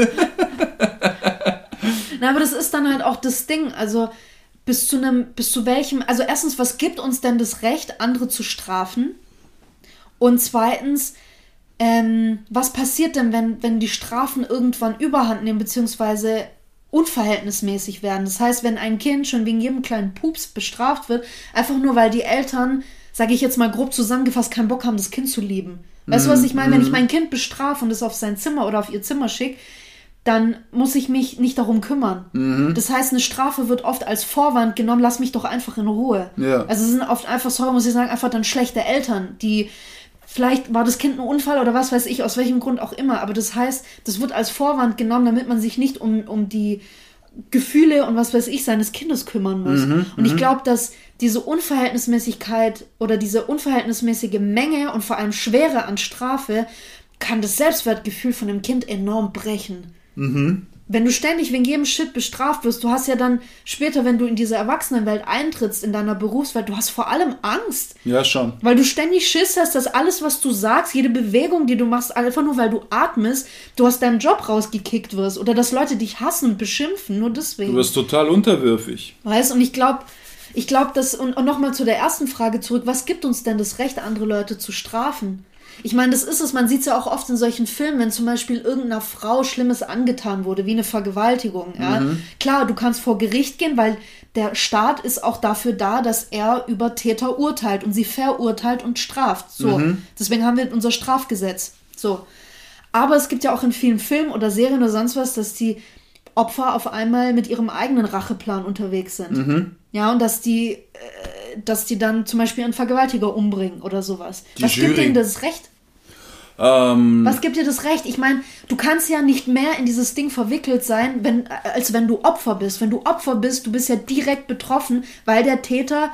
Na, aber das ist dann halt auch das Ding. Also bis zu einem, bis zu welchem, also erstens, was gibt uns denn das Recht, andere zu strafen? Und zweitens, ähm, was passiert denn, wenn, wenn die Strafen irgendwann überhand nehmen, beziehungsweise unverhältnismäßig werden? Das heißt, wenn ein Kind schon wegen jedem kleinen Pups bestraft wird, einfach nur weil die Eltern, sage ich jetzt mal grob zusammengefasst, keinen Bock haben, das Kind zu lieben. Weißt du, was ich meine? Wenn ich mein Kind bestrafe und es auf sein Zimmer oder auf ihr Zimmer schicke, dann muss ich mich nicht darum kümmern. Mhm. Das heißt, eine Strafe wird oft als Vorwand genommen, lass mich doch einfach in Ruhe. Ja. Also es sind oft einfach, sorry, muss ich sagen, einfach dann schlechte Eltern, die vielleicht war das Kind ein Unfall oder was weiß ich, aus welchem Grund auch immer, aber das heißt, das wird als Vorwand genommen, damit man sich nicht um, um die Gefühle und was weiß ich seines Kindes kümmern muss. und ich glaube, dass diese Unverhältnismäßigkeit oder diese unverhältnismäßige Menge und vor allem Schwere an Strafe kann das Selbstwertgefühl von dem Kind enorm brechen. Wenn du ständig wegen jedem Shit bestraft wirst, du hast ja dann später, wenn du in diese Erwachsenenwelt eintrittst, in deiner Berufswelt, du hast vor allem Angst. Ja, schon. Weil du ständig Schiss hast, dass alles, was du sagst, jede Bewegung, die du machst, einfach nur weil du atmest, du aus deinem Job rausgekickt wirst oder dass Leute dich hassen und beschimpfen, nur deswegen. Du wirst total unterwürfig. Weißt und ich glaube, ich glaube, dass, und, und nochmal zu der ersten Frage zurück, was gibt uns denn das Recht, andere Leute zu strafen? Ich meine, das ist es, man sieht es ja auch oft in solchen Filmen, wenn zum Beispiel irgendeiner Frau Schlimmes angetan wurde, wie eine Vergewaltigung. Ja? Klar, du kannst vor Gericht gehen, weil der Staat ist auch dafür da, dass er über Täter urteilt und sie verurteilt und straft. So. Deswegen haben wir unser Strafgesetz. So. Aber es gibt ja auch in vielen Filmen oder Serien oder sonst was, dass die Opfer auf einmal mit ihrem eigenen Racheplan unterwegs sind. Ja, und dass die, äh, dass die dann zum Beispiel einen Vergewaltiger umbringen oder sowas. Die was gibt Jury. denen das Recht? Ähm, Was gibt dir das Recht? Ich meine, du kannst ja nicht mehr in dieses Ding verwickelt sein, wenn, als wenn du Opfer bist. Wenn du Opfer bist, du bist ja direkt betroffen, weil der Täter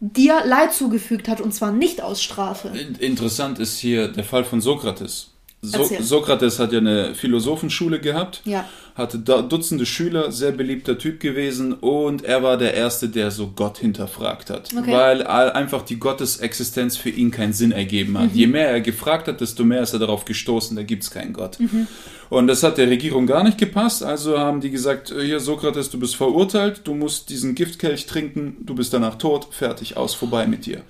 dir Leid zugefügt hat und zwar nicht aus Strafe. in- interessant ist hier der Fall von Sokrates. So Erzähl. Sokrates hat ja eine Philosophenschule gehabt, Ja. hatte da Dutzende Schüler, sehr beliebter Typ gewesen und er war der Erste, der so Gott hinterfragt hat, Okay. weil einfach die Gottesexistenz für ihn keinen Sinn ergeben Mhm. hat. Je mehr er gefragt hat, desto mehr ist er darauf gestoßen, da gibt's keinen Gott. Mhm. Und das hat der Regierung gar nicht gepasst, also haben die gesagt, äh, hier Sokrates, du bist verurteilt, du musst diesen Giftkelch trinken, du bist danach tot, fertig, aus, vorbei mit dir.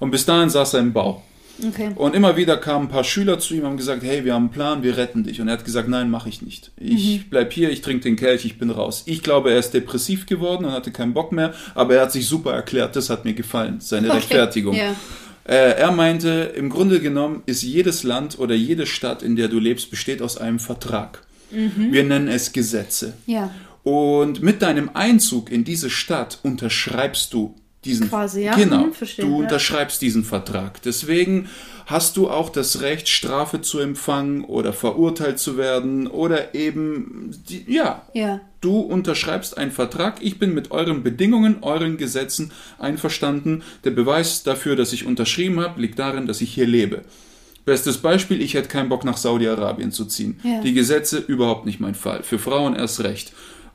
Und bis dahin saß er im Bau. Okay. Und immer wieder kamen ein paar Schüler zu ihm und haben gesagt, hey, wir haben einen Plan, wir retten dich. Und er hat gesagt, nein, mache ich nicht. Ich bleib hier, ich trinke den Kelch, ich bin raus. Ich glaube, er ist depressiv geworden und hatte keinen Bock mehr, aber er hat sich super erklärt, das hat mir gefallen, seine Okay. Rechtfertigung. Ja. Äh, er meinte, im Grunde genommen ist jedes Land oder jede Stadt, in der du lebst, besteht aus einem Vertrag. Wir nennen es Gesetze. Ja. Und mit deinem Einzug in diese Stadt unterschreibst du diesen Quasi, ja. Genau. Mhm, verstehe, du ja. unterschreibst diesen Vertrag. Deswegen hast du auch das Recht, Strafe zu empfangen oder verurteilt zu werden oder eben die, ja. Ja. Du unterschreibst einen Vertrag, ich bin mit euren Bedingungen, euren Gesetzen einverstanden. Der Beweis dafür, dass ich unterschrieben habe, liegt darin, dass ich hier lebe. Bestes Beispiel, ich hätte keinen Bock nach Saudi-Arabien zu ziehen. Ja. Die Gesetze überhaupt nicht mein Fall. Für Frauen erst recht.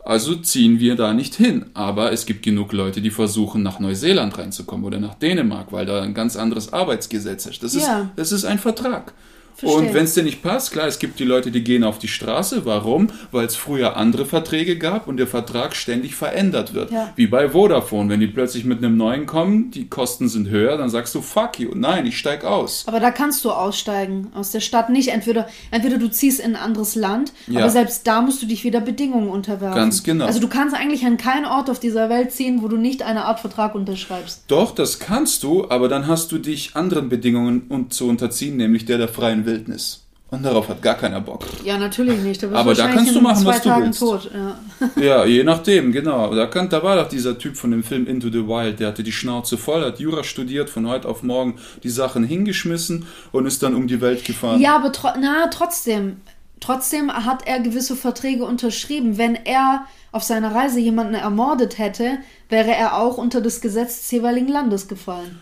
Also ziehen wir da nicht hin. Aber es gibt genug Leute, die versuchen, nach Neuseeland reinzukommen oder nach Dänemark, weil da ein ganz anderes Arbeitsgesetz herrscht. Das, Ja. ist, das ist ein Vertrag. Verstehe. Und wenn es dir nicht passt, klar, es gibt die Leute, die gehen auf die Straße. Warum? Weil es früher andere Verträge gab und der Vertrag ständig verändert wird. Ja. Wie bei Vodafone. Wenn die plötzlich mit einem neuen kommen, die Kosten sind höher, dann sagst du, fuck you. Nein, ich steig aus. Aber da kannst du aussteigen aus der Stadt nicht. Entweder, entweder du ziehst in ein anderes Land, Ja. aber selbst da musst du dich wieder Bedingungen unterwerfen. Ganz genau. Also du kannst eigentlich an keinen Ort auf dieser Welt ziehen, wo du nicht eine Art Vertrag unterschreibst. Doch, das kannst du, aber dann hast du dich anderen Bedingungen un zu unterziehen, nämlich der der freien Wildnis. Und darauf hat gar keiner Bock. Ja, natürlich nicht. Da Aber da kannst du machen, was du Tagen willst. tot. Ja. [LAUGHS] Ja, je nachdem, genau. Da, kann, da war doch dieser Typ von dem Film Into the Wild, der hatte die Schnauze voll, hat Jura studiert, von heute auf morgen die Sachen hingeschmissen und ist dann um die Welt gefahren. Ja, aber tro na, trotzdem. Trotzdem hat er gewisse Verträge unterschrieben. Wenn er auf seiner Reise jemanden ermordet hätte, wäre er auch unter das Gesetz des jeweiligen Landes gefallen.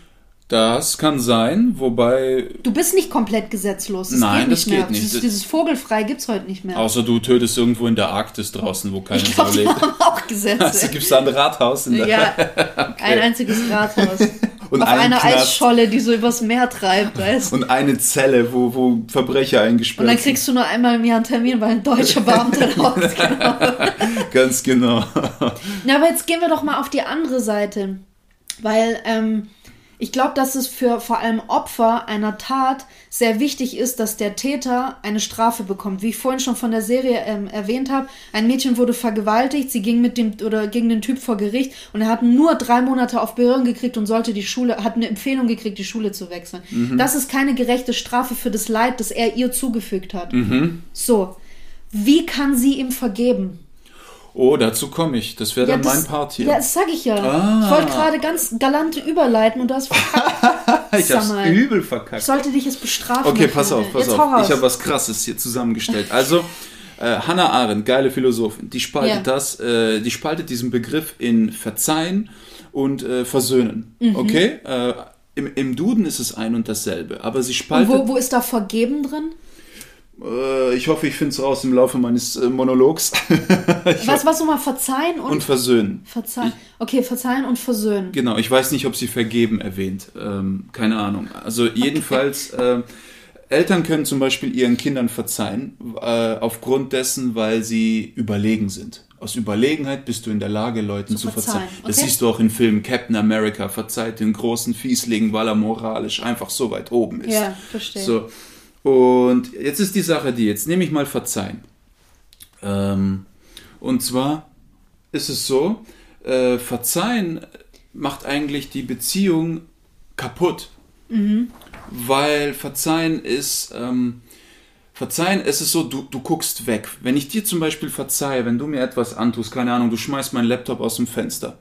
Das kann sein, wobei, Du bist nicht komplett gesetzlos. Das Nein, geht das nicht mehr. geht nicht. Dieses, dieses Vogelfrei gibt's heute nicht mehr. außer du tötest irgendwo in der Arktis draußen, wo keiner ich glaube, die lebt. haben auch Gesetze. [LAUGHS] Also gibt's da ein Rathaus in der ja, [LAUGHS] ein einziges Rathaus. [LAUGHS] Und Auf einer Knast. Eisscholle, die so übers Meer treibt, weißt? Und eine Zelle, wo, wo Verbrecher eingesperrt Und dann sind. kriegst du nur einmal im Jahr einen Termin, weil ein deutscher Beamter rausgeht. Ganz genau. Na, aber jetzt gehen wir doch mal auf die andere Seite. Weil ähm, ich glaube, dass es für vor allem Opfer einer Tat sehr wichtig ist, dass der Täter eine Strafe bekommt. Wie ich vorhin schon von der Serie ähm, erwähnt habe, ein Mädchen wurde vergewaltigt, sie ging mit dem oder gegen den Typ vor Gericht und er hat nur drei Monate auf Behörden gekriegt und sollte die Schule, hat eine Empfehlung gekriegt, die Schule zu wechseln. Das ist keine gerechte Strafe für das Leid, das er ihr zugefügt hat. So. Wie kann sie ihm vergeben? Oh, dazu komme ich. Das wäre dann das, mein Part hier. Ja, das sag ich ja. Ah. Ich wollte gerade ganz galante überleiten und du hast verkackt. [LAUGHS] ich hab's mal. übel Ich verkackt. sollte dich jetzt bestrafen. Okay, pass auf, pass jetzt auf. Ich habe was Krasses hier zusammengestellt. Also, äh, Hannah Arendt, geile Philosophin, die spaltet Ja. das, äh, die spaltet diesen Begriff in Verzeihen und äh, Versöhnen. Mhm. Okay? Äh, im, Im Duden ist es ein und dasselbe. Aber sie und spaltet. wo, wo ist da Vergeben drin? Äh, ich hoffe, ich finde es raus im Laufe meines äh, Monologs. [LAUGHS] Was, was nochmal verzeihen und, und versöhnen. verzeihen? Okay, verzeihen und versöhnen. Genau, ich weiß nicht, ob sie vergeben erwähnt. Ähm, keine Ahnung. Also jedenfalls, äh, Eltern können zum Beispiel ihren Kindern verzeihen, äh, aufgrund dessen, weil sie überlegen sind. Aus Überlegenheit bist du in der Lage, Leuten zu, Zu verzeihen. verzeihen, Das okay. siehst du auch in Filmen Captain America, verzeiht den großen Fiesling, weil er moralisch einfach so weit oben ist. Ja, verstehe. So. Und jetzt ist die Sache die, jetzt nehme ich mal Verzeihen. Ähm, und zwar ist es so, äh, Verzeihen macht eigentlich die Beziehung kaputt. Weil Verzeihen ist, ähm, Verzeihen, es ist so, du, du guckst weg. Wenn ich dir zum Beispiel verzeihe, wenn du mir etwas antust, keine Ahnung, du schmeißt meinen Laptop aus dem Fenster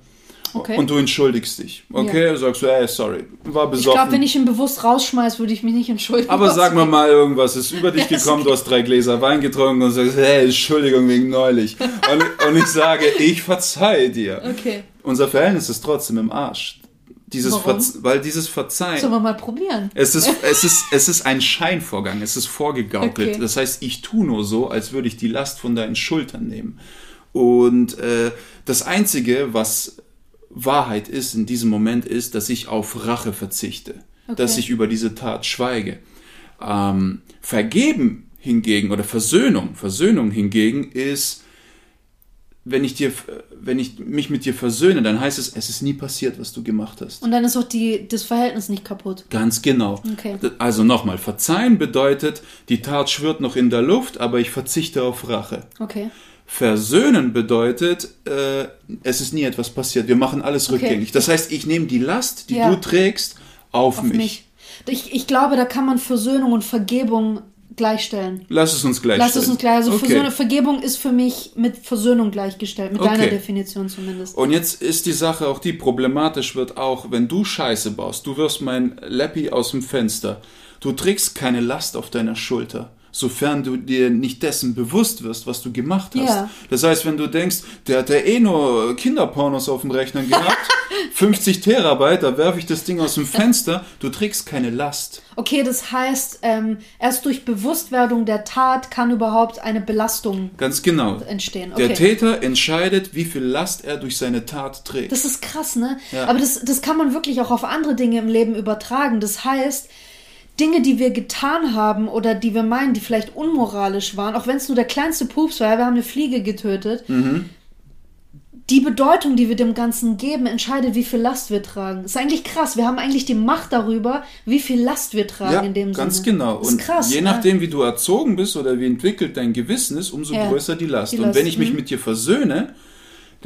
Okay. und du entschuldigst dich, okay, sagst du, ey, sorry, war ich besoffen. glaube, wenn ich ihn bewusst rausschmeiß, würde ich mich nicht entschuldigen. Aber sag mir mal irgendwas, ist über dich [LAUGHS] Ja, gekommen, du hast drei Gläser Wein getrunken und sagst, hey, Entschuldigung wegen neulich. Und, und ich sage, ich verzeihe dir. Okay. Unser Verhältnis ist trotzdem im Arsch. Dieses weil dieses Verzeihen, Sollen wir mal probieren? es ist, es, ist, es ist ein Scheinvorgang, es ist vorgegaukelt. Okay. Das heißt, ich tue nur so, als würde ich die Last von deinen Schultern nehmen. Und äh, das Einzige, was Wahrheit ist in diesem Moment, ist, dass ich auf Rache verzichte. Okay. Dass ich über diese Tat schweige. Ähm, vergeben hingegen oder Versöhnung, Versöhnung hingegen ist, wenn ich dir, wenn ich mich mit dir versöhne, dann heißt es, es ist nie passiert, was du gemacht hast. Und dann ist auch die, das Verhältnis nicht kaputt. Ganz genau. Okay. Also nochmal, verzeihen bedeutet, die Tat schwirrt noch in der Luft, aber ich verzichte auf Rache. Okay. Versöhnen bedeutet, äh, es ist nie etwas passiert. Wir machen alles Okay. rückgängig. Das heißt, ich nehme die Last, die Ja. du trägst, auf, Auf mich. mich. Ich, ich glaube, da kann man Versöhnung und Vergebung gleichstellen. Lass es uns gleich Lass es uns gleich. Also okay. Versöhnung, Vergebung ist für mich mit Versöhnung gleichgestellt, mit deiner Okay. Definition zumindest. Und jetzt ist die Sache auch die, problematisch wird auch, wenn du Scheiße baust, du wirst mein Leppi aus dem Fenster, du trägst keine Last auf deiner Schulter, sofern du dir nicht dessen bewusst wirst, was du gemacht hast. Ja. Das heißt, wenn du denkst, der hat ja eh nur Kinderpornos auf dem Rechner gehabt, [LAUGHS] 50 Terabyte, da werfe ich das Ding aus dem Fenster, du trägst keine Last. Okay, das heißt, ähm, erst durch Bewusstwerdung der Tat kann überhaupt eine Belastung Ganz genau. entstehen. Okay. Der Täter entscheidet, wie viel Last er durch seine Tat trägt. Das ist krass, ne? Ja. Aber das, das kann man wirklich auch auf andere Dinge im Leben übertragen. Das heißt, Dinge, die wir getan haben oder die wir meinen, die vielleicht unmoralisch waren, auch wenn es nur der kleinste Pups war, wir haben eine Fliege getötet, Mhm. die Bedeutung, die wir dem Ganzen geben, entscheidet, wie viel Last wir tragen. Das ist eigentlich krass. Wir haben eigentlich die Macht darüber, wie viel Last wir tragen Ja, in dem ganz Sinne. genau. Das ist Und krass. je nachdem, wie du erzogen bist oder wie entwickelt dein Gewissen ist, umso Ja, größer die Last. die Und Last, wenn ich mich mhm. mit dir versöhne,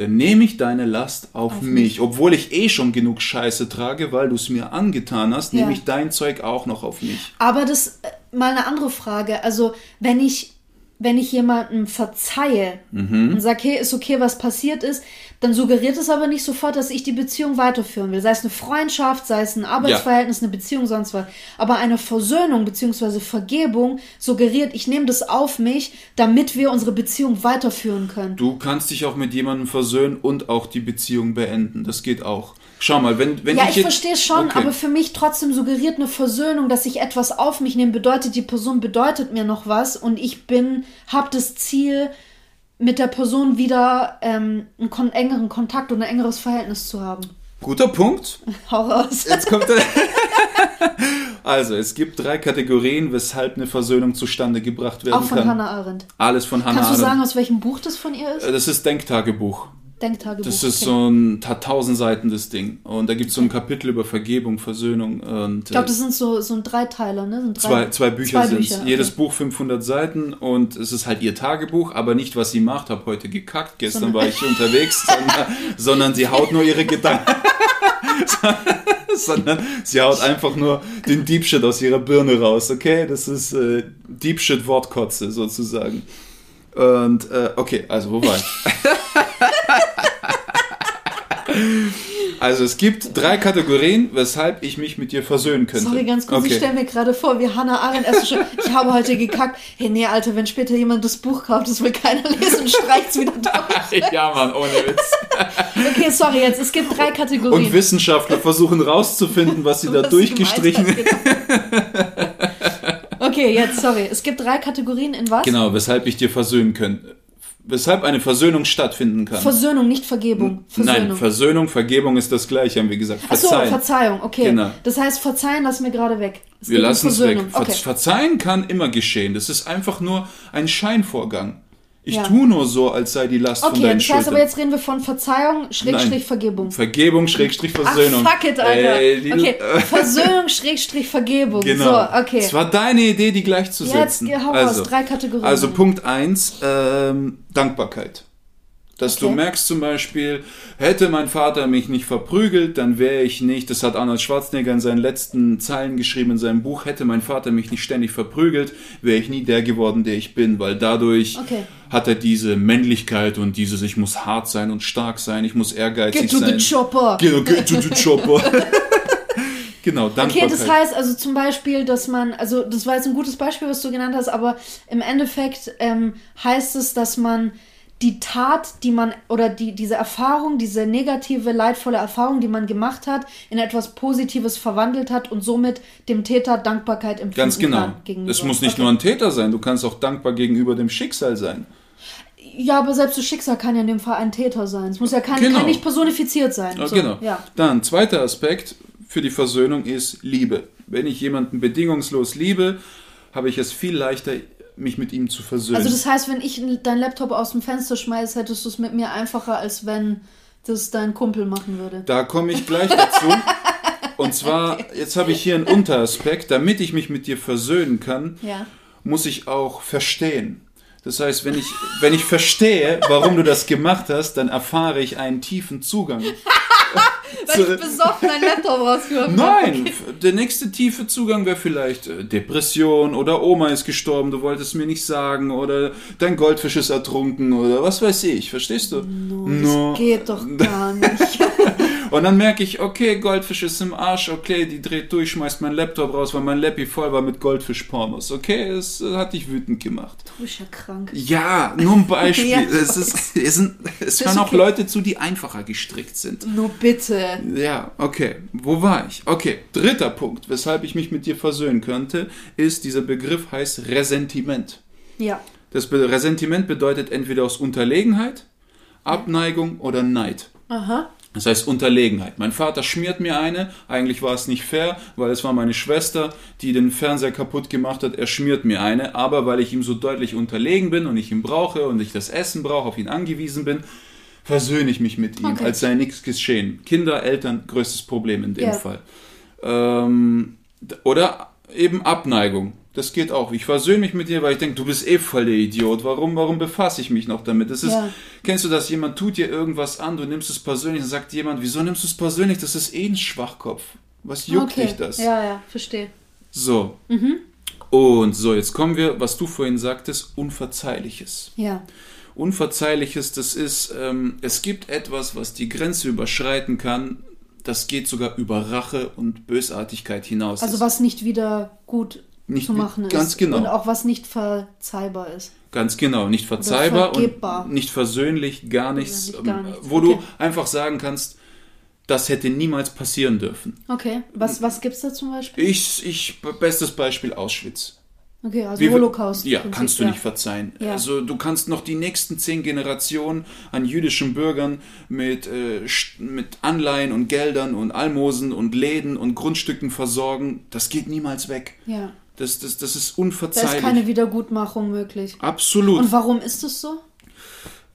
dann nehme ich deine Last auf, mich. Obwohl ich eh schon genug Scheiße trage, weil du es mir angetan hast, Ja. nehme ich dein Zeug auch noch auf mich. Aber das äh, mal eine andere Frage. Also, wenn ich, wenn ich jemandem verzeihe Mhm. und sage, hey, ist okay, was passiert ist, dann suggeriert es aber nicht sofort, dass ich die Beziehung weiterführen will. Sei es eine Freundschaft, sei es ein Arbeitsverhältnis, eine Beziehung, sonst was. Aber eine Versöhnung bzw. Vergebung suggeriert, ich nehme das auf mich, damit wir unsere Beziehung weiterführen können. Du kannst dich auch mit jemandem versöhnen und auch die Beziehung beenden. Das geht auch. Schau mal, wenn, wenn Ja, ich ich jetzt- verstehe schon, Okay. aber für mich trotzdem suggeriert eine Versöhnung, dass ich etwas auf mich nehme, bedeutet, die Person bedeutet mir noch was und ich bin, habe das Ziel, mit der Person wieder ähm, einen kon engeren Kontakt oder ein engeres Verhältnis zu haben. Guter Punkt. [LAUGHS] Hau raus. Jetzt kommt der [LAUGHS] Also, es gibt drei Kategorien, weshalb eine Versöhnung zustande gebracht werden Auch von kann. Hannah Arendt. Alles von Hannah Kannst du sagen, Arendt. aus welchem Buch das von ihr ist? Äh, Das ist Denktagebuch. Denktagebuch. Das ist okay. so ein hat tausend Seiten das Ding. Und da gibt es so ein Kapitel über Vergebung, Versöhnung und Ich glaube, äh, das sind so, so ein Dreiteiler, ne? Sind drei, zwei, zwei Bücher sind okay. Jedes Buch 500 Seiten und es ist halt ihr Tagebuch, aber nicht, was sie macht. Hab heute gekackt, gestern Sondern- war ich unterwegs, [LAUGHS] sondern, sondern sie haut nur ihre Gedanken. [LAUGHS] sondern sie haut einfach nur den Deep Shit aus ihrer Birne raus, okay? Das ist äh, Deep Shit Wortkotze sozusagen. Und äh, okay, also wo war ich? [LAUGHS] Also es gibt drei Kategorien, weshalb ich mich mit dir versöhnen könnte. Sorry, ganz kurz, ich Okay. stelle mir gerade vor, wie Hannah Arendt erst so schon, ich habe heute gekackt. Hey, nee, Alter, wenn später jemand das Buch kauft, das will keiner lesen, streicht's wieder [LAUGHS] durch. ja, Mann, ohne Witz. Okay, sorry, jetzt, es gibt drei Kategorien. Und Wissenschaftler versuchen rauszufinden, was sie da Was sie durchgestrichen hat, genau. Okay, jetzt, sorry. Es gibt drei Kategorien in was? Genau, weshalb ich dir versöhnen könnte. Weshalb eine Versöhnung stattfinden kann. Versöhnung, nicht Vergebung. Versöhnung. Nein, Versöhnung, Vergebung ist das gleiche, haben wir gesagt. Verzeihen. Verzeihung, okay. Genau. Das heißt, verzeihen lassen wir gerade weg. Es wir lassen es weg. Ver Okay. Verzeihen kann immer geschehen. Das ist einfach nur ein Scheinvorgang. Ich Ja. tue nur so, als sei die Last von Okay, deinen das heißt aber jetzt reden wir von Verzeihung, Schrägstrich. Vergebung. Vergebung, Schrägstrich Ach, Versöhnung. fuck it, Alter. Ey, die- okay, [LAUGHS] Versöhnung, Schrägstrich Vergebung. Genau. So, okay. Es war deine Idee, die Jetzt gleichzusetzen. geh, hau also, raus, drei Kategorien. Also Punkt 1, ähm, Dankbarkeit. Dass du Okay. merkst zum Beispiel, hätte mein Vater mich nicht verprügelt, dann wäre ich nicht, das hat Arnold Schwarzenegger in seinen letzten Zeilen geschrieben in seinem Buch, hätte mein Vater mich nicht ständig verprügelt, wäre ich nie der geworden, der ich bin, weil dadurch Okay. Hat er diese Männlichkeit und dieses, ich muss hart sein und stark sein, ich muss ehrgeizig Get to sein. the chopper. Genau, get to the [LAUGHS] chopper. [LAUGHS] genau, Okay, Dankbarkeit. das heißt also zum Beispiel, dass man, also das war jetzt ein gutes Beispiel, was du genannt hast, aber im Endeffekt ähm, heißt es, dass man die Tat, die man oder die, diese Erfahrung, diese negative, leidvolle Erfahrung, die man gemacht hat, in etwas Positives verwandelt hat und somit dem Täter Dankbarkeit empfinden Ganz genau. kann. gegenüber. Es muss nicht Okay. nur ein Täter sein, du kannst auch dankbar gegenüber dem Schicksal sein. Ja, aber selbst das Schicksal kann ja in dem Fall ein Täter sein. Es muss ja kein, Genau. kann nicht personifiziert sein. Ja, So, genau. Ja. Dann, zweiter Aspekt für die Versöhnung ist Liebe. Wenn ich jemanden bedingungslos liebe, habe ich es viel leichter, mich mit ihm zu versöhnen. Also das heißt, wenn ich deinen Laptop aus dem Fenster schmeiß, hättest du es mit mir einfacher, als wenn das dein Kumpel machen würde. da komme ich gleich dazu. Und zwar, [LAUGHS] jetzt habe ich hier einen Unteraspekt. Damit ich mich mit dir versöhnen kann, Ja. muss ich auch verstehen. Das heißt, wenn ich, wenn ich verstehe, warum du das gemacht hast, dann erfahre ich einen tiefen Zugang. Weil ich besoffen deinen Laptop rausgeworfen. Nein, f- der nächste tiefe Zugang wäre vielleicht äh, Depression oder Oma ist gestorben, du wolltest mir nicht sagen oder dein Goldfisch ist ertrunken oder was weiß ich, verstehst du? No. Das geht doch gar nicht. Und dann merke ich, okay, Goldfisch ist im Arsch, okay, die dreht durch, schmeißt mein Laptop raus, weil mein Lappi voll war mit Goldfisch-Pornos, okay, es äh, hat dich wütend gemacht. Du bist ja krank. Ja, nur ein [LAUGHS] Beispiel. Ja. es, ist, es, sind, es hören auch okay. Leute zu, die einfacher gestrickt sind. Nur bitte. Ja, okay. Wo war ich? Okay, dritter Punkt, weshalb ich mich mit dir versöhnen könnte, ist, dieser Begriff heißt Resentiment. Ja. Das Resentiment bedeutet entweder aus Unterlegenheit, Abneigung oder Neid. Aha. Das heißt Unterlegenheit. Mein Vater schmiert mir eine. Eigentlich war es nicht fair, weil es war meine Schwester, die den Fernseher kaputt gemacht hat. Er schmiert mir eine. Aber weil ich ihm so deutlich unterlegen bin und ich ihn brauche und ich das Essen brauche, auf ihn angewiesen bin, versöhne ich mich mit ihm, Okay. als sei nichts geschehen. Kinder, Eltern, größtes Problem in dem Ja. Fall. Ähm, oder eben Abneigung. Das geht auch. Ich versöhne mich mit dir, weil ich denke, du bist eh voll der Idiot. Warum, warum befasse ich mich noch damit? Das ist, Ja. Kennst du das? Jemand tut dir irgendwas an, du nimmst es persönlich und sagt jemand, wieso nimmst du es persönlich? Das ist eh ein Schwachkopf. Was juckt okay. dich das? Ja, ja, verstehe. So. Und so, jetzt kommen wir, was du vorhin sagtest, Unverzeihliches. Ja. Unverzeihliches, das ist, ähm, es gibt etwas, was die Grenze überschreiten kann. Das geht sogar über Rache und Bösartigkeit hinaus. Also was nicht wieder gut Nicht zu machen ist. ganz genau. Und auch was nicht verzeihbar ist. Ganz genau, nicht verzeihbar und nicht versöhnlich, gar nichts, gar ähm, nichts, wo du okay. einfach sagen kannst, das hätte niemals passieren dürfen. Okay. Was, was gibt's da zum Beispiel? Ich, ich, bestes Beispiel Auschwitz. Okay, also Wie- Holocaust. Ja, Prinzip, kannst du nicht verzeihen. Ja. Also du kannst noch die nächsten zehn Generationen an jüdischen Bürgern mit, äh, mit Anleihen und Geldern und Almosen und Läden und Grundstücken versorgen. Das geht niemals weg. Ja. Das, das, das ist Da ist unverzeihlich. keine Wiedergutmachung möglich. Absolut. Und warum ist es so?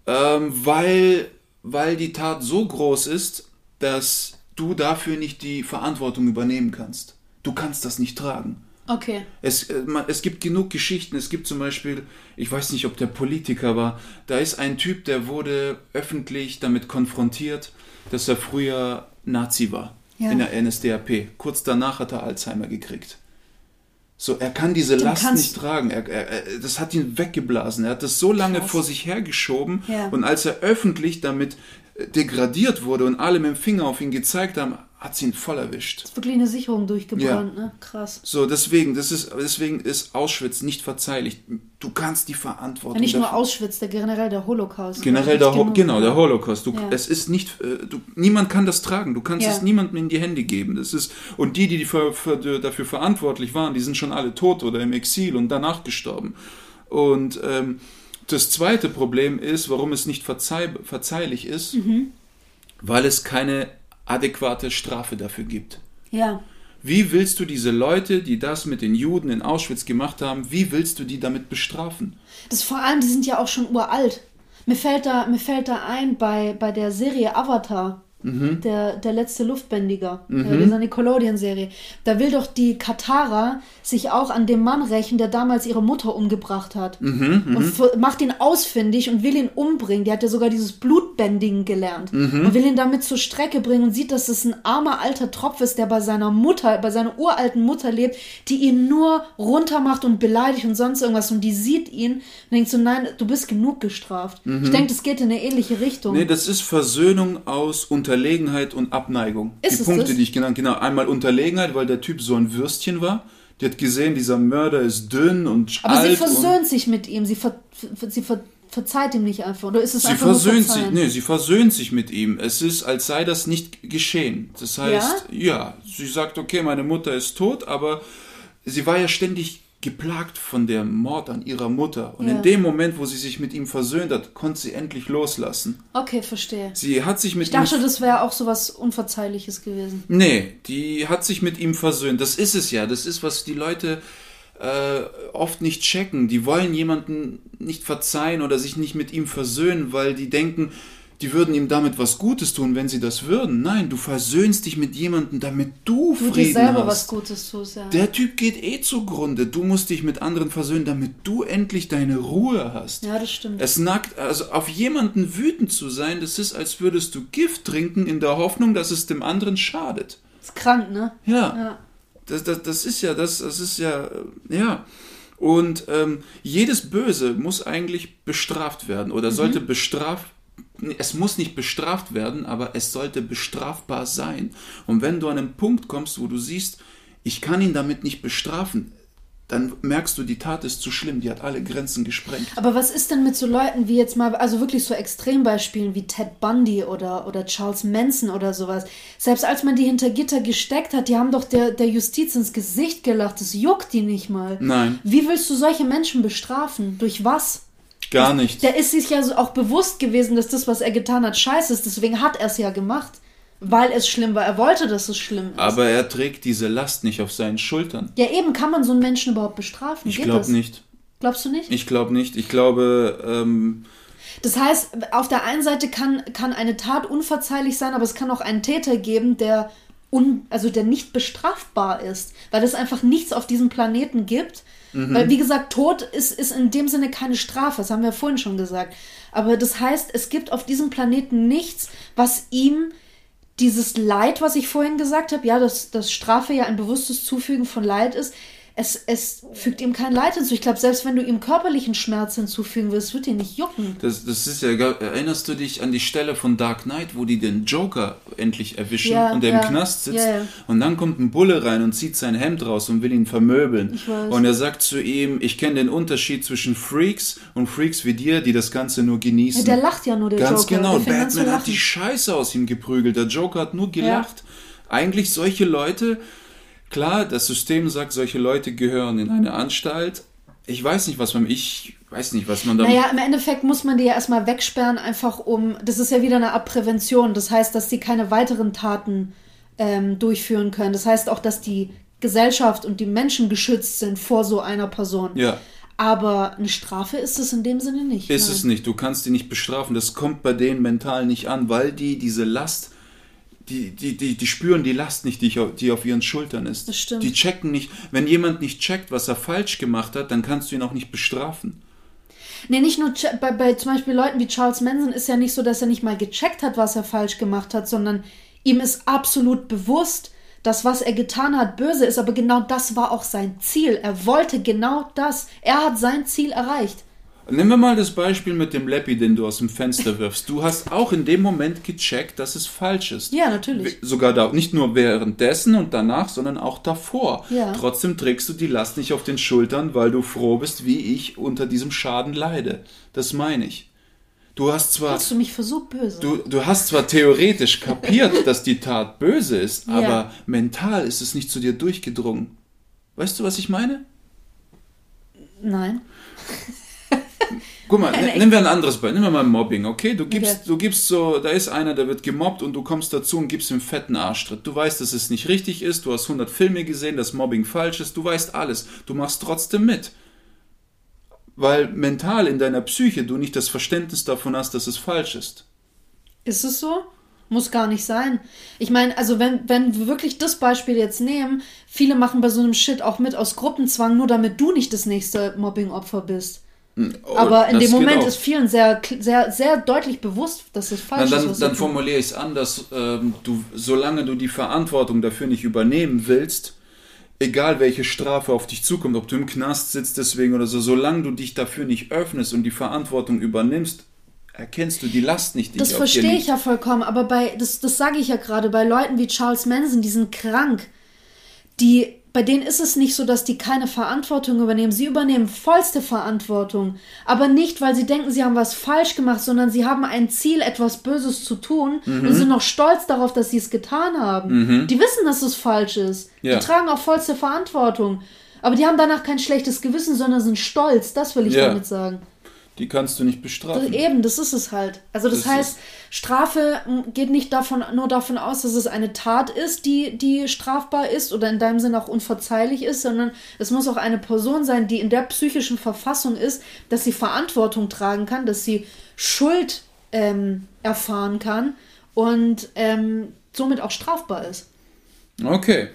Ähm, weil, weil die Tat so groß ist, dass du dafür nicht die Verantwortung übernehmen kannst. Du kannst das nicht tragen. Okay. Es, äh, es gibt genug Geschichten. Es gibt zum Beispiel, ich weiß nicht, ob der Politiker war, da ist ein Typ, der wurde öffentlich damit konfrontiert, dass er früher Nazi war Ja. in der NSDAP. Kurz danach hat er Alzheimer gekriegt. So, er kann diese Last kannst- nicht tragen. Er, er, er, das hat ihn weggeblasen. Er hat das so lange Krass. vor sich hergeschoben. Ja. Und als er öffentlich damit äh, degradiert wurde und alle mit dem Finger auf ihn gezeigt haben, hat sie ihn voll erwischt. Ist wirklich eine Sicherung durchgebrannt, ne? Krass. So, deswegen, das ist, deswegen ist Auschwitz nicht verzeihlich. Du kannst die Verantwortung. Ja, nicht nur Auschwitz, der generell der Holocaust. Generell Nicht der, Ho genau, der Holocaust. Du, Ja. Es ist nicht, äh, du, niemand kann das tragen. Du kannst Ja. es niemandem in die Hände geben. Das ist, und die, die für, für, dafür verantwortlich waren, die sind schon alle tot oder im Exil und danach gestorben. Und ähm, das zweite Problem ist, warum es nicht verzeih, verzeihlich ist, Mhm. weil es keine adäquate Strafe dafür gibt. Ja. Wie willst du diese Leute, die das mit den Juden in Auschwitz gemacht haben, wie willst du die damit bestrafen? Das vor allem, die sind ja auch schon uralt. Mir fällt da, mir fällt da ein bei, bei der Serie Avatar, Mhm. der, der letzte Luftbändiger, äh, dieser Nickelodeon-Serie. Da will doch die Katara sich auch an dem Mann rächen, der damals ihre Mutter umgebracht hat. Mhm, und f- macht ihn ausfindig und will ihn umbringen. Die hat ja sogar dieses Blutbändigen gelernt. Mhm. Und will ihn damit zur Strecke bringen und sieht, dass es ein armer alter Tropf ist, der bei seiner Mutter, bei seiner uralten Mutter lebt, die ihn nur runtermacht und beleidigt und sonst irgendwas. Und die sieht ihn und denkt so, nein, du bist genug gestraft. Ich denke, das geht in eine ähnliche Richtung. Mhm. Nee, das ist Versöhnung aus Unterlegenheit und Abneigung. Ist die Punkte, das? die ich genannt Genau, einmal Unterlegenheit, weil der Typ so ein Würstchen war. Die hat gesehen, dieser Mörder ist dünn und Aber alt. sie versöhnt sich mit ihm. Sie, ver, sie ver, verzeiht ihm nicht einfach. Oder ist es sie einfach versöhnt sich, nee, sie versöhnt sich mit ihm. Es ist, als sei das nicht geschehen. Das heißt, ja, sie sagt, okay, meine Mutter ist tot, aber sie war ja ständig geplagt von dem Mord an ihrer Mutter. Und Ja. in dem Moment, wo sie sich mit ihm versöhnt hat, konnte sie endlich loslassen. Okay, verstehe. Sie hat sich mit Ich dachte, das wäre auch so was Unverzeihliches gewesen. Nee, die hat sich mit ihm versöhnt. Das ist es ja. Das ist, was die Leute äh, oft nicht checken. Die wollen jemanden nicht verzeihen oder sich nicht mit ihm versöhnen, weil die denken, die würden ihm damit was Gutes tun, wenn sie das würden. Nein, du versöhnst dich mit jemandem, damit du Du dir Frieden selber hast. was Gutes tust, ja. Der Typ geht eh zugrunde. Du musst dich mit anderen versöhnen, damit du endlich deine Ruhe hast. ja, das stimmt. Es nackt, also auf jemanden wütend zu sein, das ist, als würdest du Gift trinken in der Hoffnung, dass es dem anderen schadet. ist krank, ne? Ja, Ja. das, das, das ist ja, das, das ist ja, äh, ja. Und ähm, jedes Böse muss eigentlich bestraft werden oder sollte bestraft, es muss nicht bestraft werden, aber es sollte bestrafbar sein. Und wenn du an einen Punkt kommst, wo du siehst, ich kann ihn damit nicht bestrafen, dann merkst du, die Tat ist zu schlimm, die hat alle Grenzen gesprengt. Aber was ist denn mit so Leuten wie jetzt mal, also wirklich so Extrembeispielen wie Ted Bundy oder, oder Charles Manson oder sowas? Selbst als man die hinter Gitter gesteckt hat, die haben doch der, der Justiz ins Gesicht gelacht, das juckt die nicht mal. Nein. Wie willst du solche Menschen bestrafen? Durch was? Gar nicht. Der ist sich ja auch bewusst gewesen, dass das, was er getan hat, scheiße ist. Deswegen hat er es ja gemacht. Weil es schlimm war. Er wollte, dass es schlimm ist. Aber er trägt diese Last nicht auf seinen Schultern. ja, eben kann man so einen Menschen überhaupt bestrafen. Ich glaube nicht. Glaubst du nicht? Ich glaube nicht. Ich glaube, ähm, Das heißt, auf der einen Seite kann, kann eine Tat unverzeihlich sein, aber es kann auch einen Täter geben, der, un, also der nicht bestrafbar ist, weil es einfach nichts auf diesem Planeten gibt. Weil, wie gesagt, Tod ist, ist in dem Sinne keine Strafe, das haben wir vorhin schon gesagt. Aber das heißt, es gibt auf diesem Planeten nichts, was ihm dieses Leid, was ich vorhin gesagt habe, ja, dass, dass Strafe ja ein bewusstes Zufügen von Leid ist, es, es fügt ihm kein Leid hinzu. Ich glaube, selbst wenn du ihm körperlichen Schmerz hinzufügen willst, wird ihn nicht jucken. Das, das ist ja, erinnerst du dich an die Stelle von Dark Knight, wo die den Joker endlich erwischen Ja, und der ja. im Knast sitzt Ja, und dann kommt ein Bulle rein und zieht sein Hemd raus und will ihn vermöbeln. Und er sagt zu ihm, ich kenne den Unterschied zwischen Freaks und Freaks wie dir, die das Ganze nur genießen. Der lacht ja nur, der Ganz Joker. genau, an zu Batman hat die Scheiße aus ihm geprügelt, der Joker hat nur gelacht. Eigentlich solche Leute, klar, das System sagt, solche Leute gehören in eine Anstalt, ich weiß nicht, was man, ich weiß nicht, was man da. Naja, im Endeffekt muss man die ja erstmal wegsperren, einfach um, das ist ja wieder eine Art Prävention. Das heißt, dass sie keine weiteren Taten ähm, durchführen können. Das heißt auch, dass die Gesellschaft und die Menschen geschützt sind vor so einer Person. Ja. Aber eine Strafe ist es in dem Sinne nicht. Ist nein. es nicht. Du kannst die nicht bestrafen. Das kommt bei denen mental nicht an, weil die diese Last, die, die, die, die spüren die Last nicht, die, auf- die auf ihren Schultern ist. Das stimmt. Die checken nicht. Wenn jemand nicht checkt, was er falsch gemacht hat, dann kannst du ihn auch nicht bestrafen. Nee, nicht nur bei, bei zum Beispiel Leuten wie Charles Manson ist ja nicht so, dass er nicht mal gecheckt hat, was er falsch gemacht hat, sondern ihm ist absolut bewusst, dass was er getan hat böse ist, aber genau das war auch sein Ziel. Er wollte genau das. Er hat sein Ziel erreicht. Nehmen wir mal das Beispiel mit dem Leppi, den du aus dem Fenster wirfst. Du hast auch in dem Moment gecheckt, dass es falsch ist. Ja, natürlich. Sogar da, nicht nur währenddessen und danach, sondern auch davor. Ja. Trotzdem trägst du die Last nicht auf den Schultern, weil du froh bist, wie ich unter diesem Schaden leide. Das meine ich. Du hast zwar, Hast du mich für so böse? du, du hast zwar theoretisch kapiert, dass die Tat böse ist, Ja. aber mental ist es nicht zu dir durchgedrungen. Weißt du, was ich meine? Nein. Guck mal, [LAUGHS] ne- nehmen wir ein anderes Beispiel. Nehmen wir mal Mobbing, okay? Du gibst, Okay. du gibst so, da ist einer, der wird gemobbt und du kommst dazu und gibst ihm fetten Arschtritt. Du weißt, dass es nicht richtig ist, du hast 100 Filme gesehen, dass Mobbing falsch ist, du weißt alles. Du machst trotzdem mit. Weil mental in deiner Psyche du nicht das Verständnis davon hast, dass es falsch ist. Ist es so? Muss gar nicht sein. Ich meine, also wenn, wenn wir wirklich das Beispiel jetzt nehmen, viele machen bei so einem Shit auch mit aus Gruppenzwang, nur damit du nicht das nächste Mobbing-Opfer bist. Oh, Aber in dem Moment ist vielen sehr, sehr, sehr deutlich bewusst, dass es falsch Na, ist. dann, was dann formuliere ich es anders. Ähm, du, solange du die Verantwortung dafür nicht übernehmen willst, egal welche Strafe auf dich zukommt, ob du im Knast sitzt deswegen oder so, solange du dich dafür nicht öffnest und die Verantwortung übernimmst, erkennst du die Last nicht, die Das auf dir verstehe ich ja vollkommen, aber bei, das, das sage ich ja gerade, bei Leuten wie Charles Manson, die sind krank, die, bei denen ist es nicht so, dass die keine Verantwortung übernehmen. Sie übernehmen vollste Verantwortung. Aber nicht, weil sie denken, sie haben was falsch gemacht, sondern sie haben ein Ziel, etwas Böses zu tun Mhm. und sind noch stolz darauf, dass sie es getan haben. Die wissen, dass es falsch ist. Ja. Die tragen auch vollste Verantwortung. Aber die haben danach kein schlechtes Gewissen, sondern sind stolz. Das will ich Ja. damit sagen. Die kannst du nicht bestrafen. Eben, das ist es halt. Also das, Das heißt, Strafe geht nicht davon, nur davon aus, dass es eine Tat ist, die, die strafbar ist oder in deinem Sinne auch unverzeihlich ist, sondern es muss auch eine Person sein, die in der psychischen Verfassung ist, dass sie Verantwortung tragen kann, dass sie Schuld ähm, erfahren kann und ähm, somit auch strafbar ist. Okay,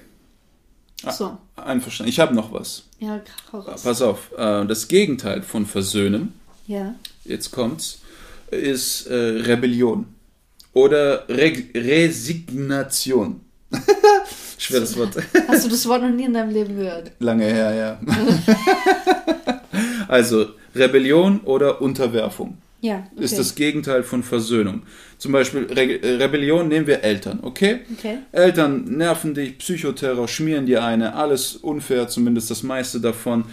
So, einverstanden. Ich habe noch was. ja, hau raus. Pass auf. Äh, das Gegenteil von Versöhnen, Ja. jetzt kommt's, ist äh, Rebellion. Oder Reg Resignation. [LAUGHS] Schweres Wort. Hast du das Wort noch nie in deinem Leben gehört? Lange her, ja. [LAUGHS] also, Rebellion oder Unterwerfung Ja. Okay. ist das Gegenteil von Versöhnung. Zum Beispiel Re Rebellion nehmen wir Eltern, okay? Okay. Eltern nerven dich, Psychoterror, schmieren dir eine, alles unfair, zumindest das meiste davon.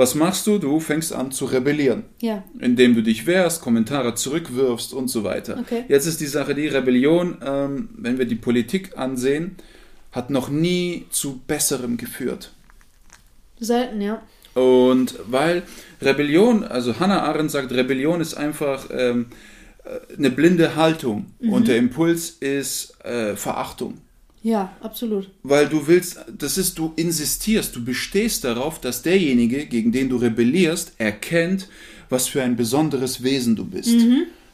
Was machst du? Du fängst an zu rebellieren, Ja. indem du dich wehrst, Kommentare zurückwirfst und so weiter. Okay. Jetzt ist die Sache, die Rebellion, ähm, wenn wir die Politik ansehen, hat noch nie zu Besserem geführt. Selten, ja. Und weil Rebellion, also Hannah Arendt sagt, Rebellion ist einfach ähm, äh, eine blinde Haltung und der Impuls ist äh, Verachtung. Ja, absolut. Weil du willst, das ist, du insistierst, du bestehst darauf, dass derjenige, gegen den du rebellierst, erkennt, was für ein besonderes Wesen du bist.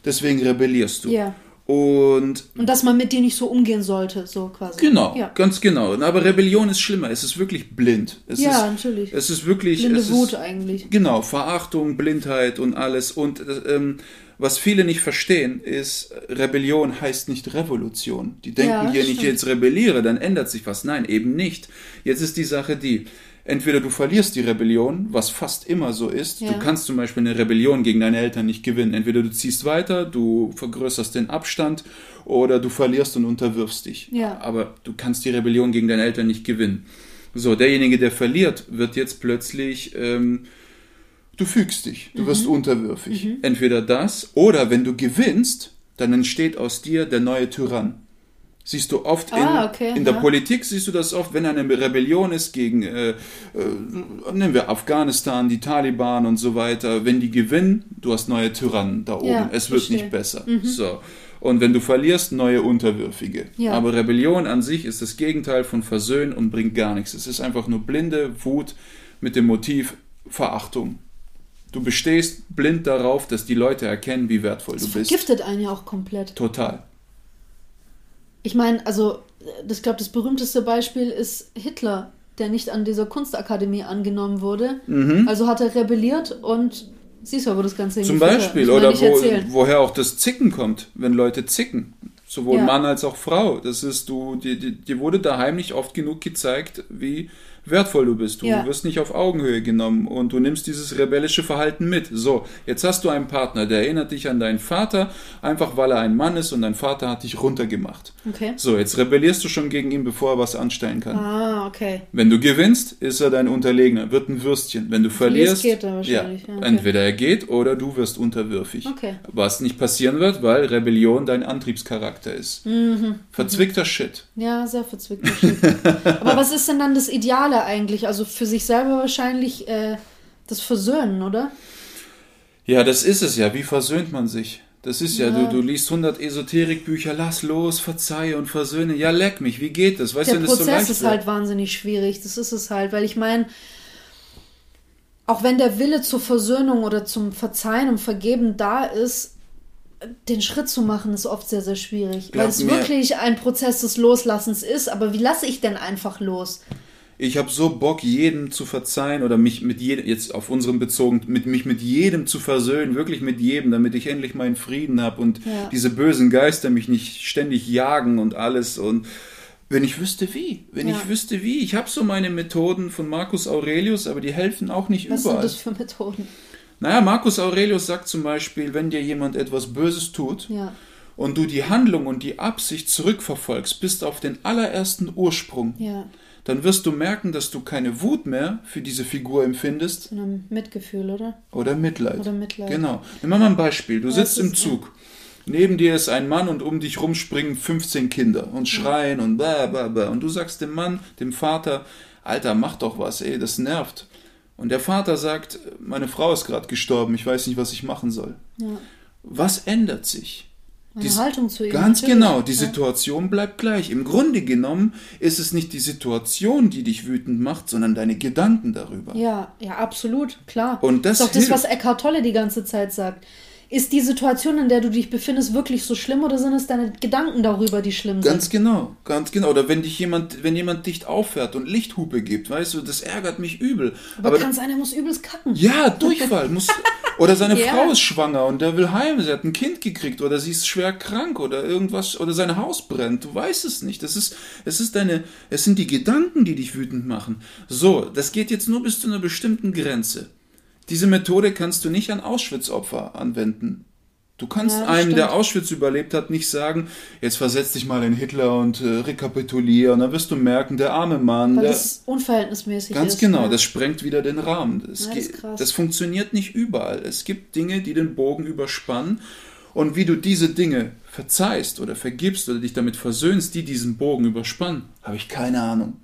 Deswegen rebellierst du. Ja. Und Und dass man mit dir nicht so umgehen sollte, so quasi. genau, Ja, ganz genau. Aber Rebellion ist schlimmer. Es ist wirklich blind. Es ja ist, natürlich. Es ist wirklich. Blinde es Wut ist, eigentlich. Genau, Verachtung, Blindheit und alles. Und ähm, was viele nicht verstehen, ist, Rebellion heißt nicht Revolution. Die denken Ja, hier nicht, stimmt. jetzt rebelliere, dann ändert sich was. Nein, eben nicht. Jetzt ist die Sache die, entweder du verlierst die Rebellion, was fast immer so ist. Ja. Du kannst zum Beispiel eine Rebellion gegen deine Eltern nicht gewinnen. Entweder du ziehst weiter, du vergrößerst den Abstand oder du verlierst und unterwirfst dich. Ja. Aber du kannst die Rebellion gegen deine Eltern nicht gewinnen. So, derjenige, der verliert, wird jetzt plötzlich, ähm, du fügst dich, du wirst unterwürfig. Entweder das oder wenn du gewinnst, dann entsteht aus dir der neue Tyrann. Siehst du oft Ah, in, okay, in der ja. Politik, siehst du das oft, wenn eine Rebellion ist gegen, äh, äh, nehmen wir Afghanistan, die Taliban und so weiter, wenn die gewinnen, du hast neue Tyrannen da oben, Ja, es wird verstehe. Mhm. nicht besser. So. Und wenn du verlierst, neue Unterwürfige. Ja. Aber Rebellion an sich ist das Gegenteil von Versöhnen und bringt gar nichts. Es ist einfach nur blinde Wut mit dem Motiv Verachtung. Du bestehst blind darauf, dass die Leute erkennen, wie wertvoll Das du bist. vergiftet einen ja auch komplett. Total. Ich meine, also, das, ich glaube, das berühmteste Beispiel ist Hitler, der nicht an dieser Kunstakademie angenommen wurde. Also hat er rebelliert und siehst du, wo das Ganze Mhm. Zum. Beispiel, oder wo, woher auch das Zicken kommt, wenn Leute zicken. Sowohl Ja. Mann als auch Frau. Das ist, du, dir, dir, dir wurde daheim nicht oft genug gezeigt, wie wertvoll du bist. Du Ja. wirst nicht auf Augenhöhe genommen und du nimmst dieses rebellische Verhalten mit. So, jetzt hast du einen Partner, der erinnert dich an deinen Vater, einfach weil er ein Mann ist und dein Vater hat dich runtergemacht. Okay. So, jetzt rebellierst du schon gegen ihn, bevor er was anstellen kann. Ah, okay. Wenn du gewinnst, ist er dein Unterlegener, wird ein Würstchen. Wenn du verlierst, geht er wahrscheinlich, ja, okay. entweder er geht oder du wirst unterwürfig. Okay. Was nicht passieren wird, weil Rebellion dein Antriebscharakter ist. Mhm. Verzwickter Shit. Ja, sehr verzwickter Shit. [LAUGHS] Aber was ist denn dann das Ideale eigentlich? Also für sich selber wahrscheinlich äh, das Versöhnen, oder? Ja, das ist es ja. Wie versöhnt man sich? Das ist ja, Ja. Du, du liest 100 Esoterikbücher, lass los, verzeihe und versöhne. Ja, leck mich, wie geht das? Weißt du, Der wenn das so Prozess leicht ist wird? halt wahnsinnig schwierig. Das ist es halt, weil ich meine, auch wenn der Wille zur Versöhnung oder zum Verzeihen und Vergeben da ist, den Schritt zu machen, ist oft sehr, sehr schwierig. Glaub weil es mir- wirklich ein Prozess des Loslassens ist. Aber wie lasse ich denn einfach los? Ich habe so Bock, jedem zu verzeihen oder mich mit jedem, jetzt auf unseren bezogen, mit mich mit jedem zu versöhnen, wirklich mit jedem, damit ich endlich meinen Frieden habe und Ja. diese bösen Geister mich nicht ständig jagen und alles. Und wenn ich wüsste wie, wenn Ja. ich wüsste wie, ich habe so meine Methoden von Marcus Aurelius, aber die helfen auch nicht Was überall. sind das für Methoden? Naja, Marcus Aurelius sagt zum Beispiel, wenn dir jemand etwas Böses tut Ja. und du die Handlung und die Absicht zurückverfolgst, bis auf den allerersten Ursprung, Ja. Dann wirst du merken, dass du keine Wut mehr für diese Figur empfindest So ein Mitgefühl, oder? oder Mitleid. Oder Mitleid. Genau. Nimm mal ein Beispiel. Du sitzt im Zug. Neben dir ist ein Mann und um dich rum springen 15 Kinder und schreien und bla bla bla. Und du sagst dem Mann, dem Vater, Alter, mach doch was, ey, das nervt. Und der Vater sagt, meine Frau ist gerade gestorben, ich weiß nicht, was ich machen soll. Ja. Was ändert sich? Meine Die- Haltung zu ihm. Ganz natürlich. genau, die. Situation bleibt gleich. Im Grunde genommen ist es nicht die Situation, die dich wütend macht, sondern deine Gedanken darüber. Ja, ja, absolut, klar. Und das ist doch das, hilft. was Eckhart Tolle die ganze Zeit sagt. Ist die Situation, in der du dich befindest, wirklich so schlimm oder sind es deine Gedanken darüber, die schlimm Ganz sind? genau, ganz genau. Oder wenn dich jemand, wenn jemand dicht auffährt und Lichthupe gibt, weißt du, das ärgert mich übel. Aber, kann sein, er muss übelst kacken. ja, Durchfall muss. [LAUGHS] Oder seine Ja. Frau ist schwanger und der will heim, sie hat ein Kind gekriegt oder sie ist schwer krank oder irgendwas oder sein Haus brennt. Du weißt es nicht. Das ist, es ist deine, es sind die Gedanken, die dich wütend machen. So, das geht jetzt nur bis zu einer bestimmten Grenze. Diese Methode kannst du nicht an Auschwitz-Opfer anwenden. Du kannst Ja, einem, stimmt. der Auschwitz überlebt hat, nicht sagen, jetzt versetz dich mal in Hitler und äh, rekapitulier und dann wirst du merken, der arme Mann, Weil der, das unverhältnismäßig Ganz ist. genau, ja. das sprengt wieder den Rahmen. Das, Ja, das ist geht- krass. das funktioniert nicht überall. Es gibt Dinge, die den Bogen überspannen. Und wie du diese Dinge verzeihst oder vergibst oder dich damit versöhnst, die diesen Bogen überspannen, habe ich keine Ahnung.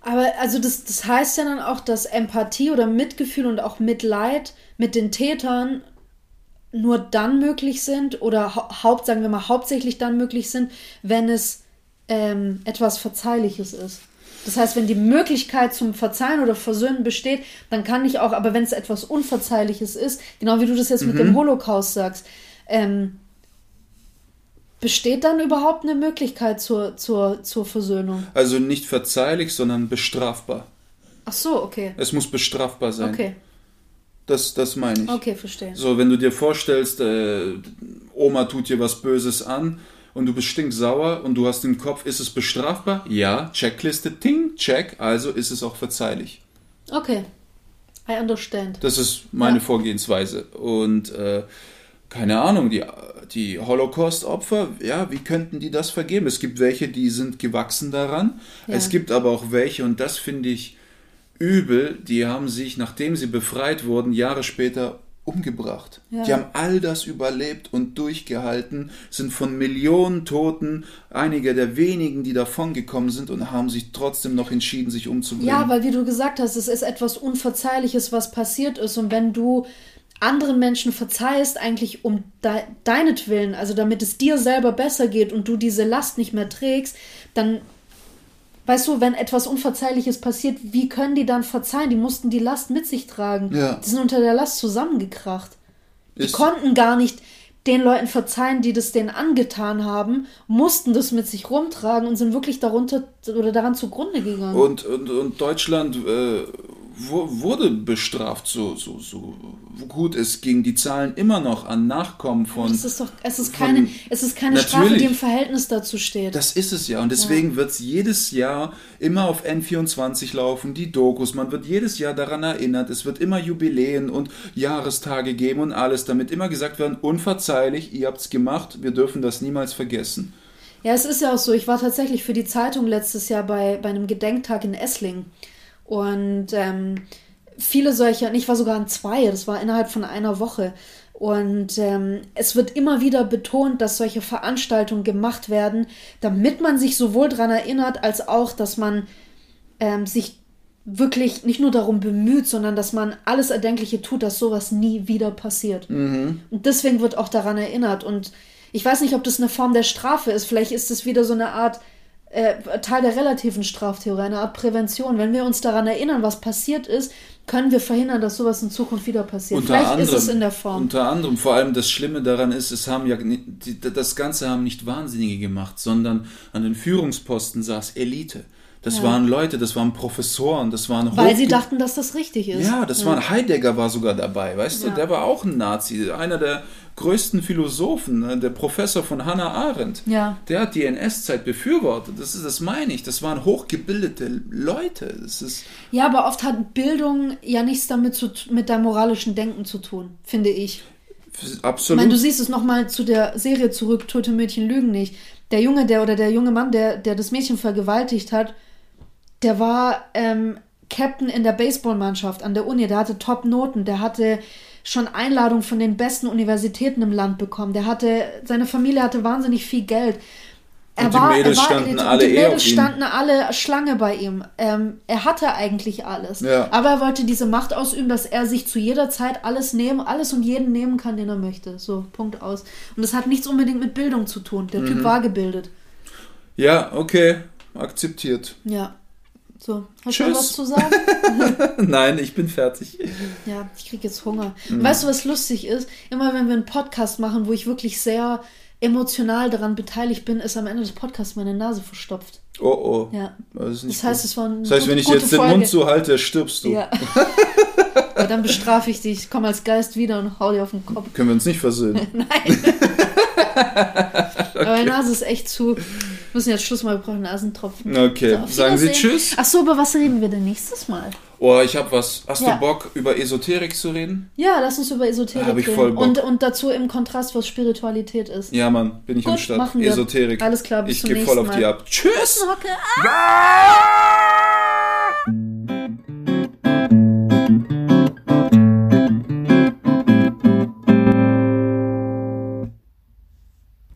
Aber also das, das heißt ja dann auch, dass Empathie oder Mitgefühl und auch Mitleid mit den Tätern nur dann möglich sind oder hau haupt, sagen wir mal, hauptsächlich dann möglich sind, wenn es ähm, etwas Verzeihliches ist. Das heißt, wenn die Möglichkeit zum Verzeihen oder Versöhnen besteht, dann kann ich auch, aber wenn es etwas Unverzeihliches ist, genau wie du das jetzt mit dem Holocaust sagst, ähm, besteht dann überhaupt eine Möglichkeit zur, zur, zur Versöhnung? Also nicht verzeihlich, sondern bestrafbar. Ach so, okay. Es muss bestrafbar sein. Okay, Das, das meine ich. okay, verstehe. So, wenn du dir vorstellst, äh, Oma tut dir was Böses an und du bist stinksauer und du hast im Kopf, ist es bestrafbar? Ja, Checkliste, ting, check, also ist es auch verzeihlich. Okay. I understand. Das ist meine Ja. Vorgehensweise. Und äh, keine Ahnung, die, die Holocaust-Opfer, ja, wie könnten die das vergeben? Es gibt welche, die sind gewachsen daran. Ja. Es gibt aber auch welche, und das finde ich übel, die haben sich, nachdem sie befreit wurden, Jahre später umgebracht. Ja. Die haben all das überlebt und durchgehalten, sind von Millionen Toten einige der wenigen, die davongekommen sind und haben sich trotzdem noch entschieden, sich umzubringen. Ja, weil wie du gesagt hast, es ist etwas Unverzeihliches, was passiert ist. Und wenn du anderen Menschen verzeihst, eigentlich um de deinetwillen, also damit es dir selber besser geht und du diese Last nicht mehr trägst, dann, weißt du, wenn etwas Unverzeihliches passiert, wie können die dann verzeihen? Die mussten die Last mit sich tragen. Ja. Die sind unter der Last zusammengekracht. Die Ist- konnten gar nicht den Leuten verzeihen, die das denen angetan haben, mussten das mit sich rumtragen und sind wirklich darunter oder daran zugrunde gegangen. Und, und, und Deutschland äh, wurde bestraft, so, so, so gut es ging. Die zahlen immer noch an Nachkommen von. Es ist doch, es ist von- keine, es ist keine Strafe, die im Verhältnis dazu steht. Das ist es ja. Und deswegen wird es jedes Jahr immer auf N24 laufen, die Dokus. Man wird jedes Jahr daran erinnert. Es wird immer Jubiläen und Jahrestage geben und alles, damit immer gesagt werden, unverzeihlich, ihr habt's gemacht, wir dürfen das niemals vergessen. Ja, es ist ja auch so. Ich war tatsächlich für die Zeitung letztes Jahr bei, bei einem Gedenktag in Esslingen. Und ähm, viele solcher, und ich war sogar an zwei, das war innerhalb von einer Woche. Und ähm, es wird immer wieder betont, dass solche Veranstaltungen gemacht werden, damit man sich sowohl daran erinnert, als auch, dass man ähm, sich wirklich nicht nur darum bemüht, sondern dass man alles Erdenkliche tut, dass sowas nie wieder passiert. Und deswegen wird auch daran erinnert. Und ich weiß nicht, ob das eine Form der Strafe ist. Vielleicht ist es wieder so eine Art Teil der relativen Straftheorie, eine Art Prävention. Wenn wir uns daran erinnern, was passiert ist, können wir verhindern, dass sowas in Zukunft wieder passiert. Vielleicht ist es in der Form. Unter anderem, vor allem das Schlimme daran ist, es haben ja das Ganze haben nicht Wahnsinnige gemacht, sondern an den Führungsposten saß Elite. Das Ja. waren Leute, das waren Professoren, das waren Weil sie dachten, dass das richtig ist. Ja, das war Heidegger war sogar dabei, weißt du, Ja. der war auch ein Nazi, einer der größten Philosophen, ne, der Professor von Hannah Arendt. Ja. Der hat die NS-Zeit befürwortet. Das ist, das meine ich. Das waren hochgebildete Leute. Das ist Ja, aber oft hat Bildung ja nichts damit zu, mit deinem moralischen Denken zu tun, finde ich. Ich absolut. meine, du siehst es nochmal zu der Serie zurück, Tote Mädchen lügen nicht. Der Junge, der oder der junge Mann, der, der das Mädchen vergewaltigt hat, der war ähm, Captain in der Baseballmannschaft an der Uni, der hatte Top-Noten, der hatte schon Einladungen von den besten Universitäten im Land bekommen. Der hatte, seine Familie hatte wahnsinnig viel Geld. Er Und die Mädels standen und alle die eh auf Mädels ihn. standen alle Schlange bei ihm. Ähm, er hatte eigentlich alles. Ja. Aber er wollte diese Macht ausüben, dass er sich zu jeder Zeit alles nehmen, alles und jeden nehmen kann, den er möchte. So, Punkt aus. Und das hat nichts unbedingt mit Bildung zu tun. Der Mhm. Typ war gebildet. ja, okay, akzeptiert. Ja. So, hast Tschüss. du noch was zu sagen? [LAUGHS] Nein, ich bin fertig. Ja, ich krieg jetzt Hunger. Mhm. Weißt du, was lustig ist? Immer wenn wir einen Podcast machen, wo ich wirklich sehr emotional daran beteiligt bin, ist am Ende des Podcasts meine Nase verstopft. Oh oh. Ja. Das, Das heißt, es war eine das heißt, wenn ich jetzt den Folge. Mund zuhalte, stirbst du. Ja. [LAUGHS] Aber dann bestrafe ich dich. Ich komme als Geist wieder und hau dir auf den Kopf. Können wir uns nicht versöhnen. [LAUGHS] Aber meine Nase ist echt zu. Wir müssen jetzt Schluss machen, wir brauchen Nasentropfen. Okay, auf sagen Sie. Tschüss. Ach so, über was reden wir denn nächstes Mal? Oh, ich hab was. Hast Ja. du Bock, über Esoterik zu reden? Ja, lass uns über Esoterik Hab ich reden. voll Bock. Und, und dazu im Kontrast, was Spiritualität ist. Ja, Mann, bin ich am Gut, Start. machen wir. Esoterik. Alles klar, bis Ich zum gehe voll nächsten auf die Mal. ab. Tschüss! Okay.